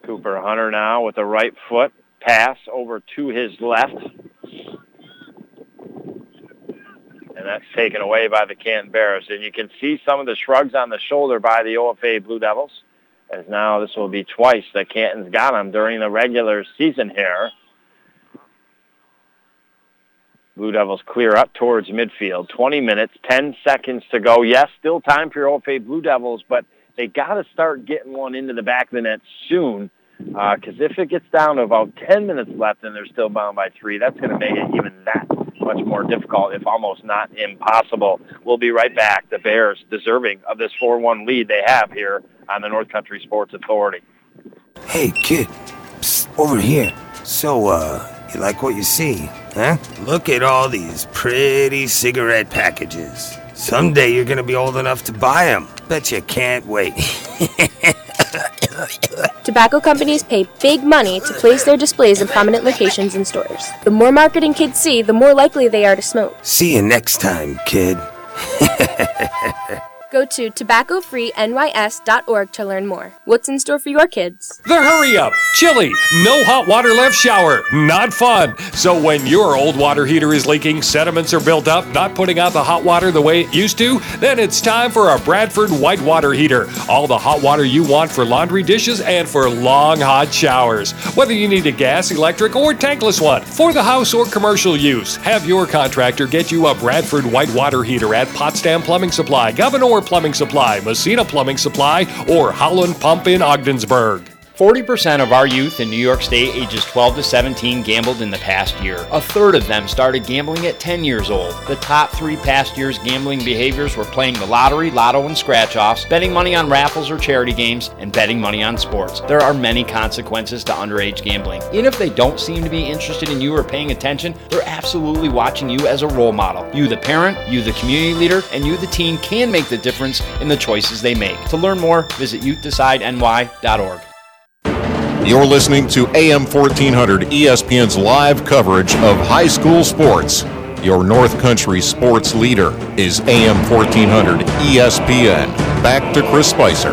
Cooper Hunter now with the right foot. Pass over to his left. And that's taken away by the Canton Bears. And you can see some of the shrugs on the shoulder by the OFA Blue Devils as now this will be twice that Canton's got them during the regular season here. Blue Devils clear up towards midfield. 20 minutes, 10 seconds to go. Yes, still time for your OFA Blue Devils, but they got to start getting one into the back of the net soon because uh, if it gets down to about 10 minutes left and they're still bound by three, that's going to make it even that much more difficult, if almost not impossible. We'll be right back. The Bears deserving of this 4-1 lead they have here on the North Country Sports Authority. Hey, kid. Psst, over here. So, uh, you like what you see, huh? Look at all these pretty cigarette packages. Someday you're gonna be old enough to buy them. Bet you can't wait. <laughs> Tobacco companies pay big money to place their displays in prominent locations in stores. The more marketing kids see, the more likely they are to smoke. See you next time, kid. <laughs> Go to tobaccofreenys.org to learn more. What's in store for your kids? The hurry up, chilly, no hot water left shower, not fun. So when your old water heater is leaking, sediments are built up, not putting out the hot water the way it used to, then it's time for a Bradford white water heater. All the hot water you want for laundry, dishes, and for long hot showers. Whether you need a gas, electric, or tankless one for the house or commercial use, have your contractor get you a Bradford white water heater at Potsdam Plumbing Supply, Gouverneur Plumbing Supply, Messina Plumbing Supply, or Howland Pump in Ogdensburg. 40% of our youth in New York State ages 12 to 17 gambled in the past year. A third of them started gambling at 10 years old. The top three past year's gambling behaviors were playing the lottery, lotto, and scratch offs, betting money on raffles or charity games, and betting money on sports. There are many consequences to underage gambling. Even if they don't seem to be interested in you or paying attention, they're absolutely watching you as a role model. You, the parent, you, the community leader, and you, the teen, can make the difference in the choices they make. To learn more, visit youthdecideNY.org. You're listening to AM 1400 ESPN's live coverage of high school sports. Your North Country sports leader is AM 1400 ESPN. Back to Chris Spicer.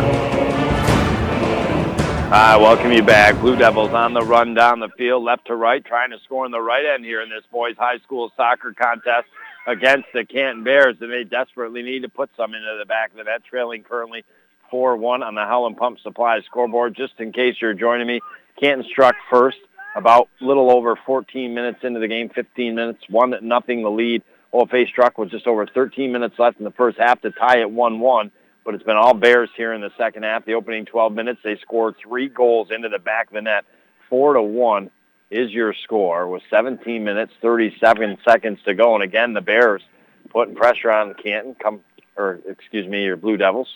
I welcome you back. Blue Devils on the run down the field, left to right, trying to score in the right end here in this boys high school soccer contest against the Canton Bears, and they desperately need to put some into the back of the net, trailing currently 4-1 on the Howland Pump Supply scoreboard. Just in case you're joining me, Canton struck first about little over 14 minutes into the game, 15 minutes, one nothing the lead. OFA struck with just over 13 minutes left in the first half to tie it 1-1. But it's been all Bears here in the second half. The opening 12 minutes, they scored three goals into the back of the net, four to one is your score with 17 minutes, 37 seconds to go. And again, the Bears putting pressure on Canton, come, or excuse me, your Blue Devils.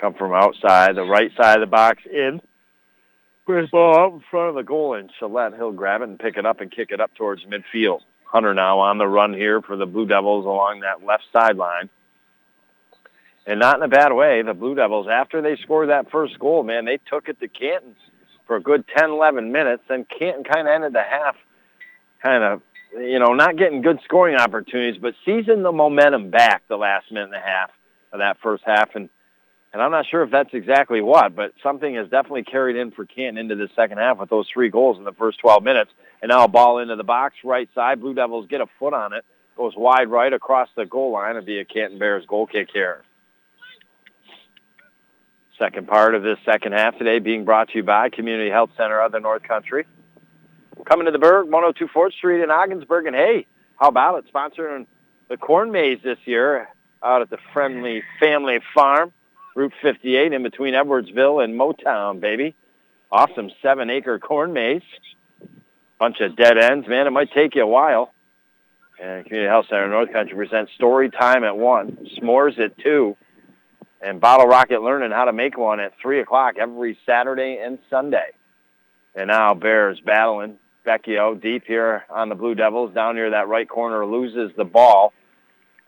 Come from outside, the right side of the box in. Chris ball out in front of the goal, and Gillette, he'll grab it and pick it up and kick it up towards midfield. Hunter now on the run here for the Blue Devils along that left sideline. And not in a bad way. The Blue Devils, after they scored that first goal, man, they took it to Canton for a good 10, 11 minutes. Then Canton kind of ended the half kind of, you know, not getting good scoring opportunities, but seizing the momentum back the last minute and a half of that first half. And, and I'm not sure if that's exactly what, but something has definitely carried in for Canton into the second half with those three goals in the first 12 minutes. And now a ball into the box, right side. Blue Devils get a foot on it. Goes wide right across the goal line. It'll be a Canton Bears goal kick here. Second part of this second half today being brought to you by Community Health Center of the North Country. Coming to the Berg, 102 4th Street in Ogdensburg. And hey, how about it? Sponsoring the corn maze this year out at the Friendly Family Farm, Route 58 in between Edwardsville and Motown, baby. Awesome seven-acre corn maze. Bunch of dead ends. Man, it might take you a while. And Community Health Center North Country presents Story Time at 1, S'mores at 2, and Bottle Rocket learning how to make one at 3 o'clock every Saturday and Sunday. And now Bears battling. Vecchio deep here on the Blue Devils. Down near that right corner loses the ball.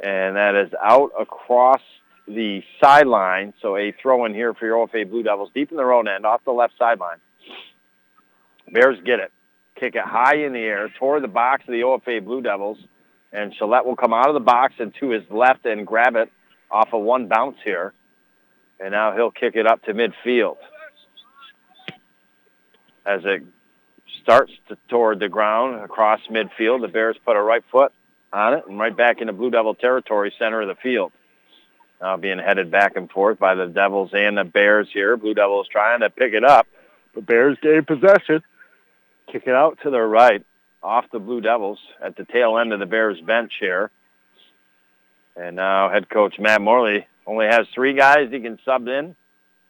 And that is out across the sideline. So a throw in here for your OFA Blue Devils deep in their own end off the left sideline. Bears get it. Kick it high in the air toward the box of the OFA Blue Devils. And Gillette will come out of the box and to his left and grab it off of one bounce here. And now he'll kick it up to midfield. As it starts to, toward the ground across midfield, the Bears put a right foot on it and right back into Blue Devil territory, center of the field. Now being headed back and forth by the Devils and the Bears here. Blue Devils trying to pick it up. The Bears gain possession. Kick it out to their right off the Blue Devils at the tail end of the Bears bench here. And now head coach Matt Morley only has three guys he can sub in,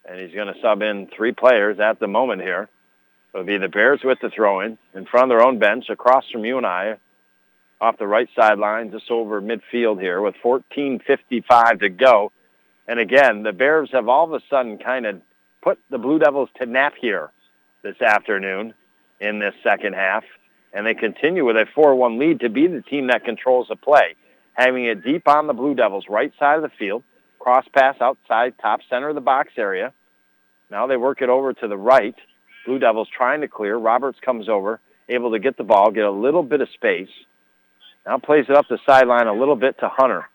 and he's going to sub in three players at the moment here. It'll be the Bears with the throw-in in front of their own bench across from you and I off the right sideline just over midfield here with 14.55 to go. And again, the Bears have all of a sudden kind of put the Blue Devils to nap here this afternoon in this second half. And they continue with a 4-1 lead to be the team that controls the play, having it deep on the Blue Devils' right side of the field, cross pass outside, top center of the box area. Now they work it over to the right. Blue Devils trying to clear. Roberts comes over, able to get the ball, get a little bit of space. Now plays it up the sideline a little bit to Hunter.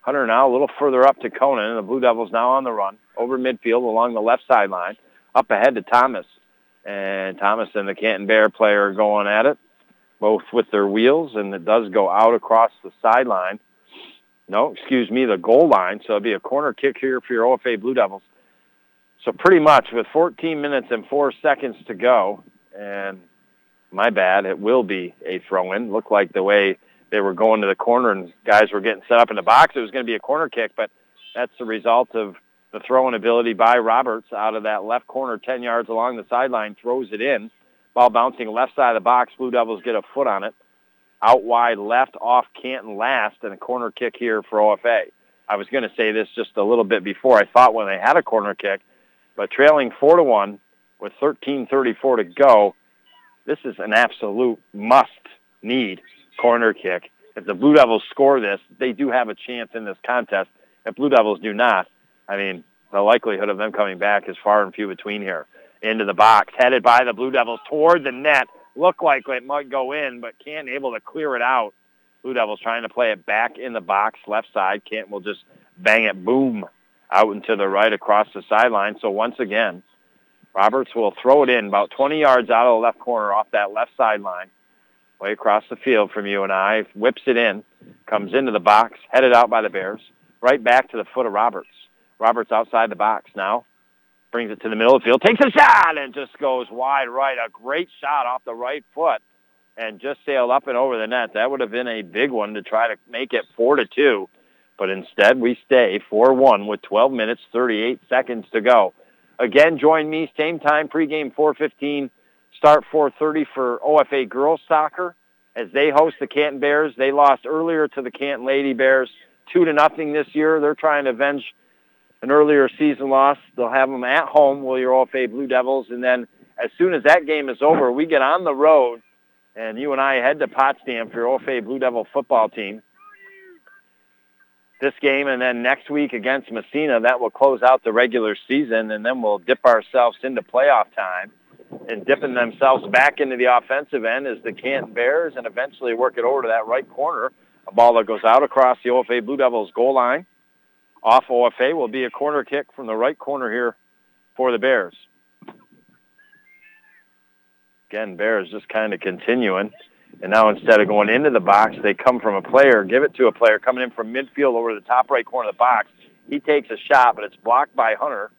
Hunter now a little further up to Conant, and the Blue Devils now on the run over midfield along the left sideline, up ahead to Thomas. And Thomas and the Canton Bear player are going at it, both with their wheels, and it does go out across the sideline. No, excuse me, the goal line. So it'll be a corner kick here for your OFA Blue Devils. So pretty much with 14 minutes and four seconds to go, and my bad, it will be a throw-in. Looked like the way they were going to the corner and guys were getting set up in the box, it was going to be a corner kick, but that's the result of the throwing ability by Roberts out of that left corner 10 yards along the sideline, throws it in. Ball bouncing left side of the box. Blue Devils get a foot on it. Out wide left off Canton last and a corner kick here for OFA. I was going to say this just a little bit before. I thought when they had a corner kick, but trailing 4 to 1 with 13.34 to go, this is an absolute must need corner kick. If the Blue Devils score this, they do have a chance in this contest. If Blue Devils do not, I mean, the likelihood of them coming back is far and few between here. Into the box, headed by the Blue Devils toward the net. Look like it might go in, but can't able to clear it out. Blue Devils trying to play it back in the box, left side. Can't will just bang it, boom, out into the right across the sideline. So once again, Roberts will throw it in about 20 yards out of the left corner off that left sideline way across the field from you and I, whips it in, comes into the box, headed out by the Bears, right back to the foot of Roberts. Roberts outside the box now. brings it to the middle of the field, takes a shot, and just goes wide right. A great shot off the right foot, and just sailed up and over the net. That would have been a big one to try to make it four to two, but instead we stay four one with 12 minutes 38 seconds to go. Again, join me same time pregame 4:15, start 4:30 for OFA girls soccer as they host the Canton Bears. They lost earlier to the Canton Lady Bears two to nothing this year. They're trying to avenge an earlier season loss. They'll have them at home, will your OFA Blue Devils, and then as soon as that game is over, we get on the road, and you and I head to Potsdam for your OFA Blue Devil football team. This game, and then next week against Massena, that will close out the regular season, and then we'll dip ourselves into playoff time. And dipping themselves back into the offensive end is the Canton Bears, and eventually work it over to that right corner. A ball that goes out across the OFA Blue Devils goal line off OFA will be a corner kick from the right corner here for the Bears. Again, Bears just kind of continuing. And now instead of going into the box, they come from a player, give it to a player coming in from midfield over the top right corner of the box. He takes a shot, but it's blocked by Hunter.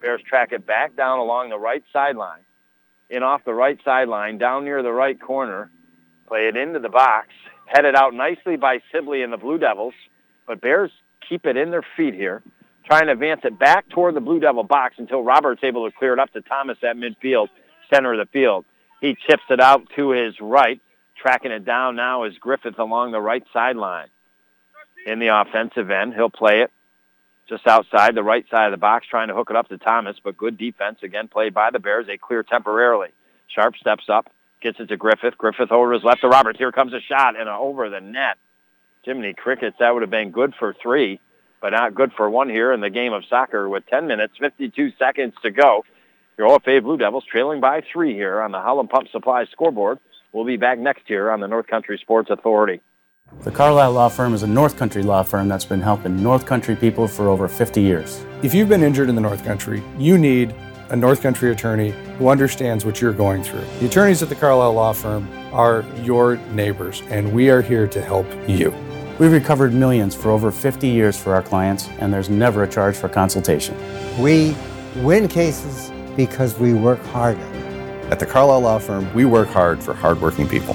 Bears track it back down along the right sideline. In off the right sideline, down near the right corner. Play it into the box. Headed out nicely by Sibley and the Blue Devils. But Bears keep it in their feet here, trying to advance it back toward the Blue Devil box until Robert's able to clear it up to Thomas at midfield, center of the field. He chips it out to his right. Tracking it down now is Griffith along the right sideline. In the offensive end, he'll play it just outside the right side of the box, trying to hook it up to Thomas, but good defense again played by the Bears. They clear temporarily. Sharp steps up, gets it to Griffith. Griffith over his left to Roberts. Here comes a shot and a over the net. Jiminy Crickets, that would have been good for three, but not good for one here in the game of soccer with 10 minutes, 52 seconds to go. Your OFA Blue Devils trailing by three here on the Howland Pump Supply scoreboard. We'll be back next year on the North Country Sports Authority. The Carlisle Law Firm is a North Country law firm that's been helping North Country people for over 50 years. If you've been injured in the North Country, you need a North Country attorney who understands what you're going through. The attorneys at the Carlisle Law Firm are your neighbors, and we are here to help you. We've recovered millions for over 50 years for our clients, and there's never a charge for consultation. We win cases because we work harder. At the Carlisle Law Firm, we work hard for hardworking people.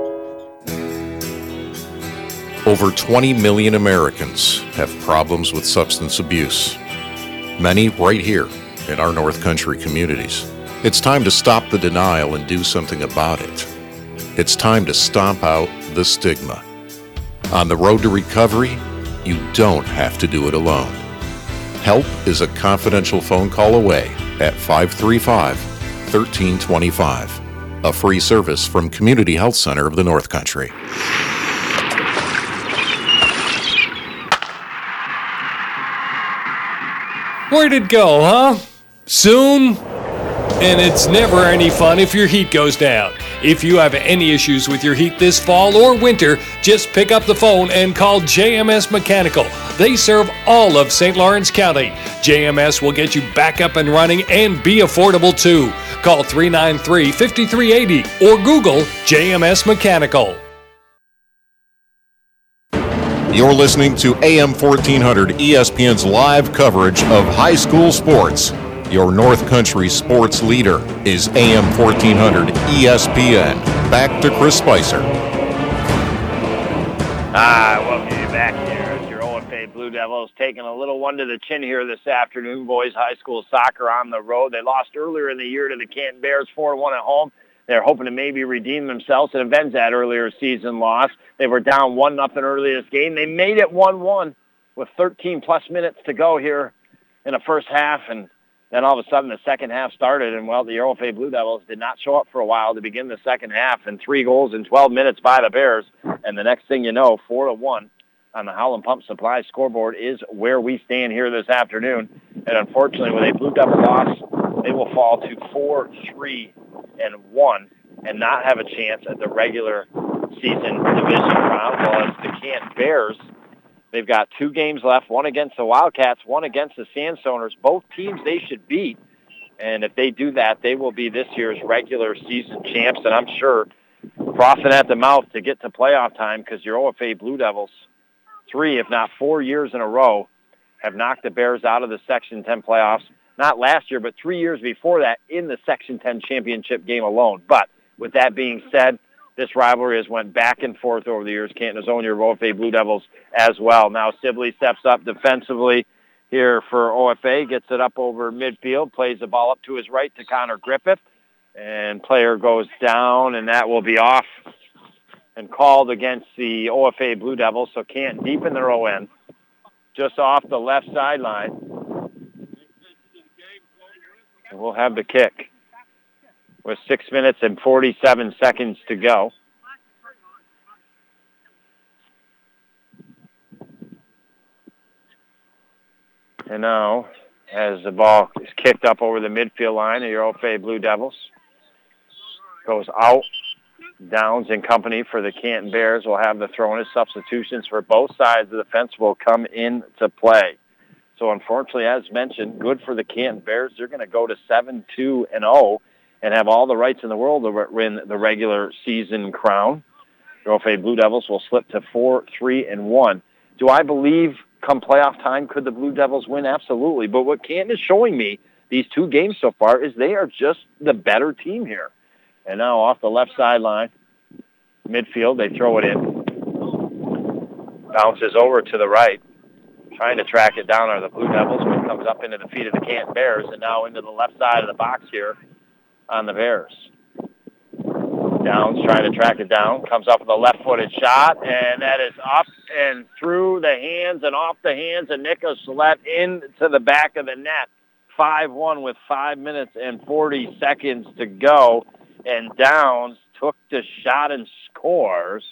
Over 20 million Americans have problems with substance abuse. Many right here in our North Country communities. It's time to stop the denial and do something about it. It's time to stomp out the stigma. On the road to recovery, you don't have to do it alone. Help is a confidential phone call away at 535 1325, a free service from Community Health Center of the North Country. Where'd it go, huh? Soon? And it's never any fun if your heat goes down. If you have any issues with your heat this fall or winter, just pick up the phone and call JMS Mechanical. They serve all of St. Lawrence County. JMS will get you back up and running and be affordable too. Call 393 5380 or Google JMS Mechanical. You're listening to AM 1400 ESPN's live coverage of high school sports. Your North Country sports leader is AM 1400 ESPN. Back to Chris Spicer. Ah, welcome you back here. It's your OFA Blue Devils taking a little one to the chin here this afternoon. Boys high school soccer on the road. They lost earlier in the year to the Canton Bears 4-1 at home. They're hoping to maybe redeem themselves and avenge that earlier season loss. They were down 1 nothing early this game. They made it 1-1 with 13 plus minutes to go here in the first half. And then all of a sudden the second half started. And, well, the OFA Blue Devils did not show up for a while to begin the second half. And three goals in 12 minutes by the Bears. And the next thing you know, 4 to one on the Howland Pump Supply scoreboard is where we stand here this afternoon. And unfortunately, with a Blue Devil loss, they will fall to 4, 3, and 1 and not have a chance at the regular season division round. Well, as the Canton Bears, they've got two games left, one against the Wildcats, one against the Sandstoners. Both teams they should beat. And if they do that, they will be this year's regular season champs. And I'm sure frothing at the mouth to get to playoff time because your OFA Blue Devils, three, if not four years in a row, have knocked the Bears out of the Section 10 playoffs. Not last year, but three years before that in the Section 10 championship game alone. But with that being said, this rivalry has went back and forth over the years. Canton has owned your OFA Blue Devils as well. Now Sibley steps up defensively here for OFA, gets it up over midfield, plays the ball up to his right to Connor Griffith, and player goes down, and that will be off and called against the OFA Blue Devils. So Canton deep in their ON, just off the left sideline. And we'll have the kick with six minutes and 47 seconds to go. And now, as the ball is kicked up over the midfield line your OFA Blue Devils, goes out. Downs and company for the Canton Bears will have the throw in. Substitutions for both sides of the fence will come into play. So unfortunately, as mentioned, good for the Canton Bears. They're going to go to 7-2 and 0 and have all the rights in the world to win the regular season crown. The Blue Devils will slip to 4-3 and 1. Do I believe come playoff time could the Blue Devils win? Absolutely. But what Canton is showing me these two games so far is they are just the better team here. And now off the left sideline, midfield, they throw it in. Bounces over to the right. Trying to track it down are the Blue Devils, but comes up into the feet of the Canton Bears and now into the left side of the box here on the Bears. Downs trying to track it down, comes up with a left-footed shot, and that is up and through the hands and off the hands of Nicholas Let into the back of the net. 5-1 with 5 minutes and 40 seconds to go and Downs took the shot and scores.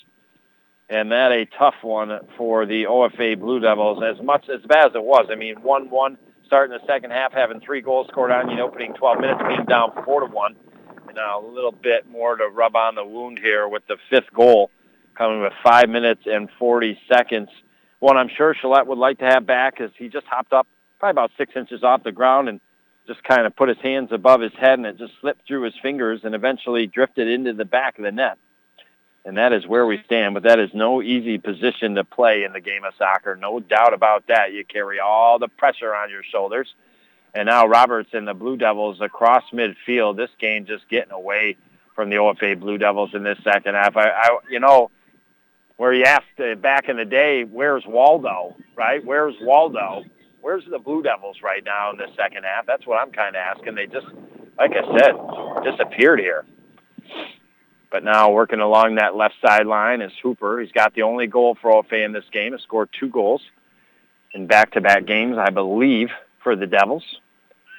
And that a tough one for the OFA Blue Devils, as much as bad as it was. I mean, 1-1 starting the second half, having three goals scored on you in opening 12 minutes, being down 4 to 1. And a little bit more to rub on the wound here with the fifth goal coming with 5 minutes and 40 seconds. One I'm sure Gillette would like to have back is he just hopped up probably about six inches off the ground and just kind of put his hands above his head and it just slipped through his fingers and eventually drifted into the back of the net. And that is where we stand, but that is no easy position to play in the game of soccer. No doubt about that. You carry all the pressure on your shoulders. And now Roberts and the Blue Devils across midfield. This game just getting away from the OFA Blue Devils in this second half. I, I you know, where you asked uh, back in the day, where's Waldo, right? Where's Waldo? where's the Blue Devils right now in the second half? That's what I'm kind of asking. They just, like I said, disappeared here. But now working along that left sideline is Hooper. He's got the only goal for OFA in this game. He scored two goals in back-to-back games, I believe, for the Devils.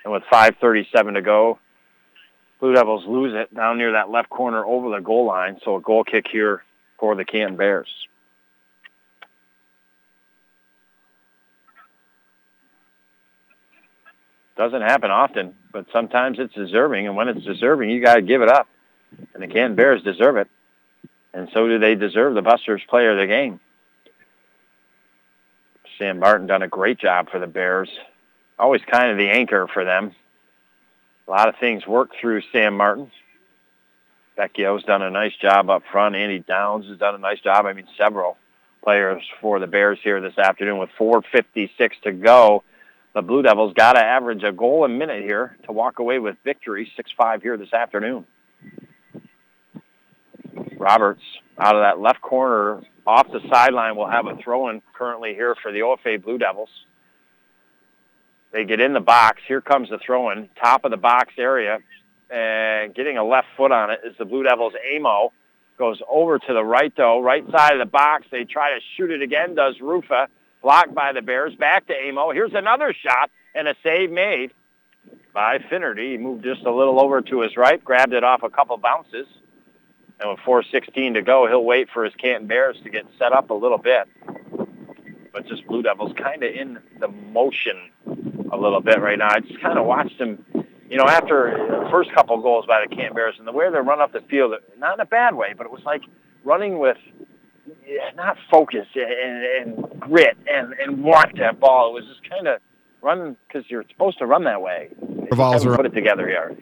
And with 5.37 to go, Blue Devils lose it down near that left corner over the goal line. So a goal kick here for the Canton Bears. Doesn't happen often, but sometimes it's deserving, and when it's deserving, you got to give it up. And Canton Bears deserve it, and so do they deserve the Busters Player of the Game. Sam Martin done a great job for the Bears. Always kind of the anchor for them. A lot of things work through Sam Martin. Vecchio's done a nice job up front. Andy Downs has done a nice job. I mean, several players for the Bears here this afternoon with 4.56 to go the Blue Devils got to average a goal a minute here to walk away with victory, 6-5 here this afternoon. Roberts out of that left corner off the sideline will have a throw-in currently here for the OFA Blue Devils. They get in the box. Here comes the throw-in, top of the box area, and getting a left foot on it is the Blue Devils' Amo. Goes over to the right, though, right side of the box. They try to shoot it again, does Rufa blocked by the Bears. Back to Amo. Here's another shot and a save made by Finnerty. He moved just a little over to his right, grabbed it off a couple bounces. And with 4.16 to go, he'll wait for his Canton Bears to get set up a little bit. But just Blue Devils kind of in the motion a little bit right now. I just kind of watched them, you know, after the first couple goals by the Canton Bears and the way they run up the field, not in a bad way, but it was like running with not focus and, and grit and, and want that ball. It was just kind of running because you're supposed to run that way. Revolves Put it together here.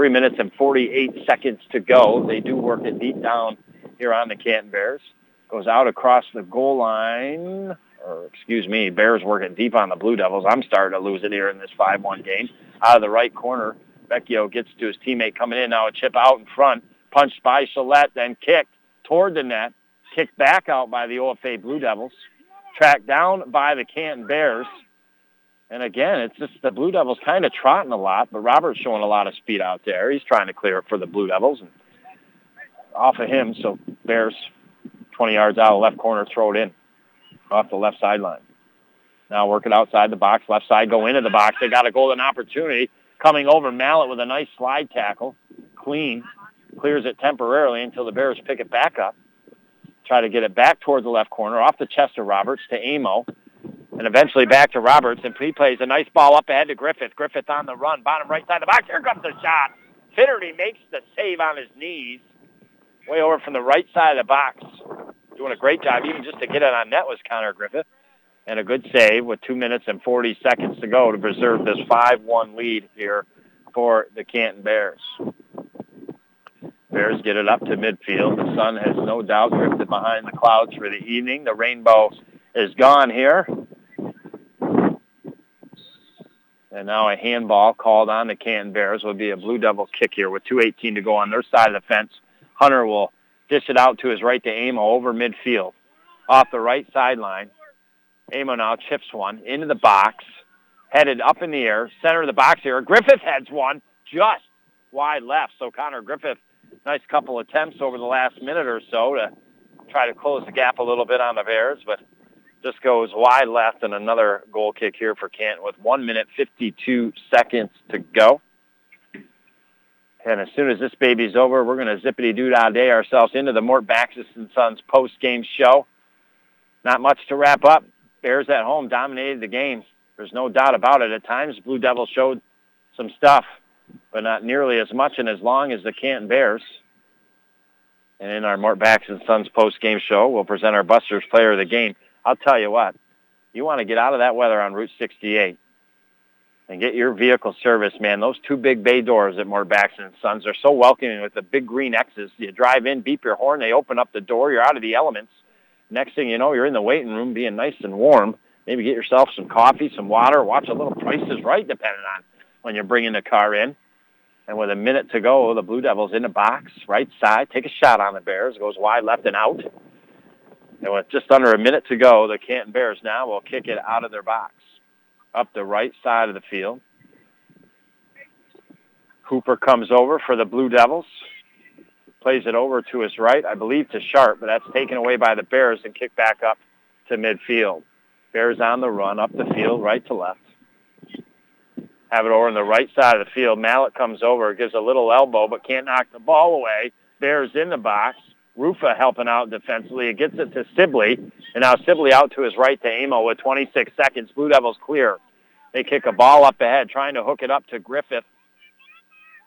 Three minutes and 48 seconds to go. They do work it deep down here on the Canton Bears. Goes out across the goal line or excuse me, Bears working deep on the Blue Devils. I'm starting to lose it here in this 5-1 game. Out of the right corner, Vecchio gets to his teammate coming in. Now a chip out in front, punched by Gillette, then kicked toward the net, kicked back out by the OFA Blue Devils, tracked down by the Canton Bears. And again, it's just the Blue Devils kind of trotting a lot, but Robert's showing a lot of speed out there. He's trying to clear it for the Blue Devils. And off of him, so Bears 20 yards out of left corner, throw it in off the left sideline. Now work it outside the box, left side go into the box. They got a golden opportunity coming over Mallet with a nice slide tackle. Clean. Clears it temporarily until the Bears pick it back up. Try to get it back towards the left corner, off the chest of Roberts to Amo. And eventually back to Roberts, and he plays a nice ball up ahead to Griffith. Griffith on the run, bottom right side of the box. Here comes the shot. Finnerty makes the save on his knees. Way over from the right side of the box doing a great job, even just to get it on net was Connor Griffith. And a good save with two minutes and 40 seconds to go to preserve this 5-1 lead here for the Canton Bears. Bears get it up to midfield. The sun has no doubt drifted behind the clouds for the evening. The rainbow is gone here. And now a handball called on the Canton Bears will be a Blue Devil kick here with 2.18 to go on their side of the fence. Hunter will dish it out to his right to Amo over midfield. Off the right sideline. Amo now chips one into the box, headed up in the air, center of the box here. Griffith heads one just wide left. So Connor Griffith, nice couple attempts over the last minute or so to try to close the gap a little bit on the Bears, but just goes wide left and another goal kick here for Canton with one minute 52 seconds to go. And as soon as this baby's over, we're going to zippity-doo-dah day ourselves into the Mort Backus and Sons post-game show. Not much to wrap up. Bears at home dominated the game. There's no doubt about it. At times, Blue Devils showed some stuff, but not nearly as much and as long as the Canton Bears. And in our Mort Backus and Sons post-game show, we'll present our Busters player of the game. I'll tell you what, you want to get out of that weather on Route 68 and get your vehicle serviced, man. Those two big bay doors at Backus and Sons are so welcoming with the big green X's. You drive in, beep your horn, they open up the door, you're out of the elements. Next thing you know, you're in the waiting room being nice and warm. Maybe get yourself some coffee, some water, watch a little Prices Right depending on when you're bringing the car in. And with a minute to go, the Blue Devils in the box, right side, take a shot on the Bears, goes wide left and out. And with just under a minute to go, the Canton Bears now will kick it out of their box up the right side of the field. Cooper comes over for the Blue Devils. Plays it over to his right, I believe to Sharp, but that's taken away by the Bears and kicked back up to midfield. Bears on the run up the field, right to left. Have it over on the right side of the field. Mallet comes over, gives a little elbow, but can't knock the ball away. Bears in the box. Rufa helping out defensively. It gets it to Sibley, and now Sibley out to his right to Amo with 26 seconds. Blue Devils clear. They kick a ball up ahead, trying to hook it up to Griffith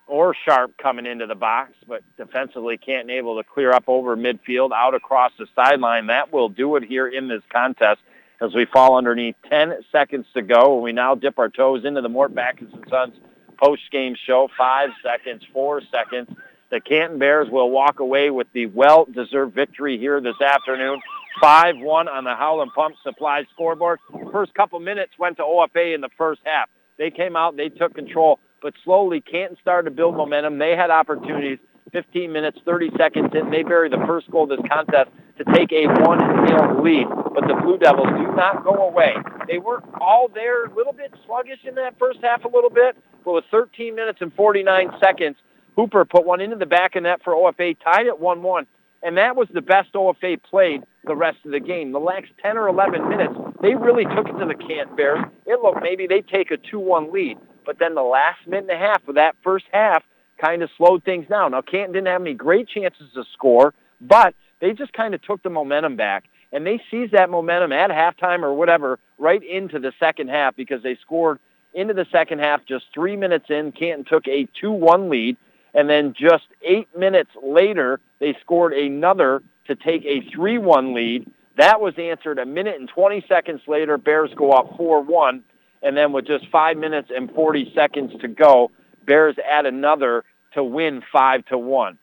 or Sharp coming into the box, but defensively can't able to clear up over midfield, out across the sideline. That will do it here in this contest as we fall underneath 10 seconds to go. And we now dip our toes into the Mort Backus Sons post-game show. Five seconds, four seconds. The Canton Bears will walk away with the well-deserved victory here this afternoon. 5-1 on the Howland Pump Supply scoreboard. First couple minutes went to OFA in the first half. They came out, they took control, but slowly Canton started to build momentum. They had opportunities. 15 minutes, 30 seconds in, they bury the first goal of this contest to take a 1-0 lead. But the Blue Devils do not go away. They were all there, a little bit sluggish in that first half a little bit, but with 13 minutes and 49 seconds, Hooper put one into the back of net for OFA, tied at 1-1, and that was the best OFA played the rest of the game. The last 10 or 11 minutes, they really took it to the Canton Bears. It looked maybe they take a 2-1 lead, but then the last minute and a half of that first half kind of slowed things down. Now, Canton didn't have any great chances to score, but they just kind of took the momentum back, and they seized that momentum at halftime or whatever right into the second half because they scored into the second half, just three minutes in, Canton took a 2-1 lead. And then just eight minutes later, they scored another to take a 3-1 lead. That was answered a minute and 20 seconds later. Bears go up 4-1. And then with just five minutes and 40 seconds to go, Bears add another to win 5 to 1.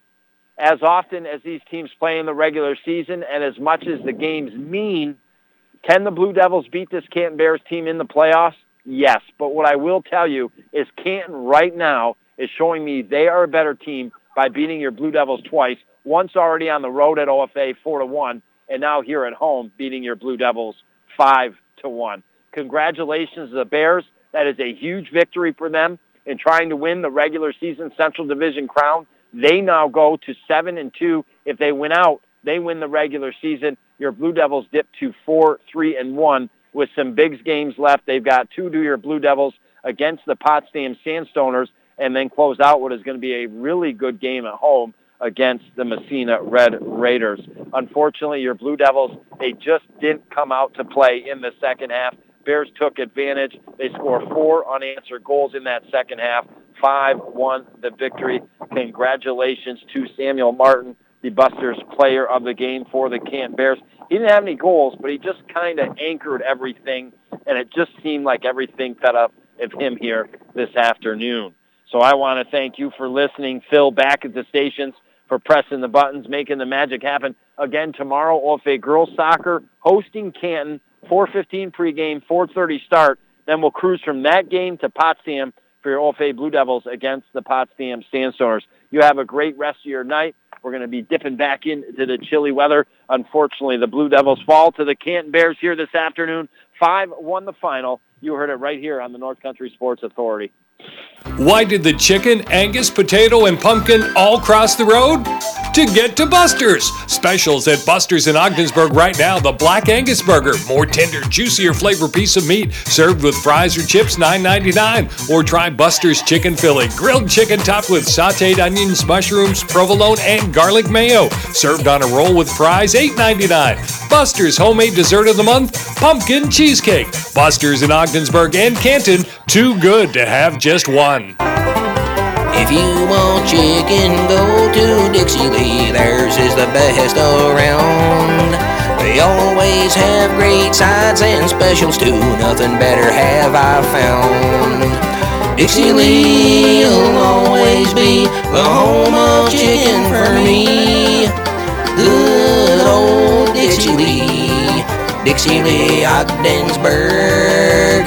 As often as these teams play in the regular season and as much as the games mean, can the Blue Devils beat this Canton Bears team in the playoffs? Yes. But what I will tell you is Canton right now is showing me they are a better team by beating your Blue Devils twice, once already on the road at OFA 4 to 1, and now here at home beating your Blue Devils 5 to 1. Congratulations to the Bears. That is a huge victory for them in trying to win the regular season Central Division crown. They now go to 7 and 2. If they win out, they win the regular season. Your Blue Devils dip to 4 3 and 1 with some big games left. They've got two to your Blue Devils against the Potsdam Sandstoners and then close out what is going to be a really good game at home against the Massena Red Raiders. Unfortunately, your Blue Devils, they just didn't come out to play in the second half. Bears took advantage. They scored four unanswered goals in that second half. Five won the victory. Congratulations to Samuel Martin, the Busters player of the game for the Canton Bears. He didn't have any goals, but he just kind of anchored everything, and it just seemed like everything fed up of him here this afternoon. So I want to thank you for listening. Phil back at the stations for pressing the buttons, making the magic happen. Again, tomorrow, OFA girls soccer hosting Canton, 4.15 pregame, 4.30 start. Then we'll cruise from that game to Potsdam for your OFA Blue Devils against the Potsdam Sandstoners. You have a great rest of your night. We're going to be dipping back into the chilly weather. Unfortunately, the Blue Devils fall to the Canton Bears here this afternoon. 5-1 the final. You heard it right here on the North Country Sports Authority. Why did the chicken, Angus, potato, and pumpkin all cross the road? To get to Buster's. Specials at Buster's in Ogdensburg right now. The Black Angus Burger, more tender, juicier flavor piece of meat, served with fries or chips, $9.99. Or try Buster's Chicken Philly, grilled chicken topped with sauteed onions, mushrooms, provolone, and garlic mayo, served on a roll with fries, $8.99. Buster's homemade dessert of the month, pumpkin cheesecake. Buster's in Ogdensburg and Canton, too good to have one. If you want chicken, go to Dixie Lee. Theirs is the best around. They always have great sides and specials too. Nothing better have I found. Dixie Lee will always be the home of chicken for me. Good old Dixie Lee. Dixie Lee Ogdensburg.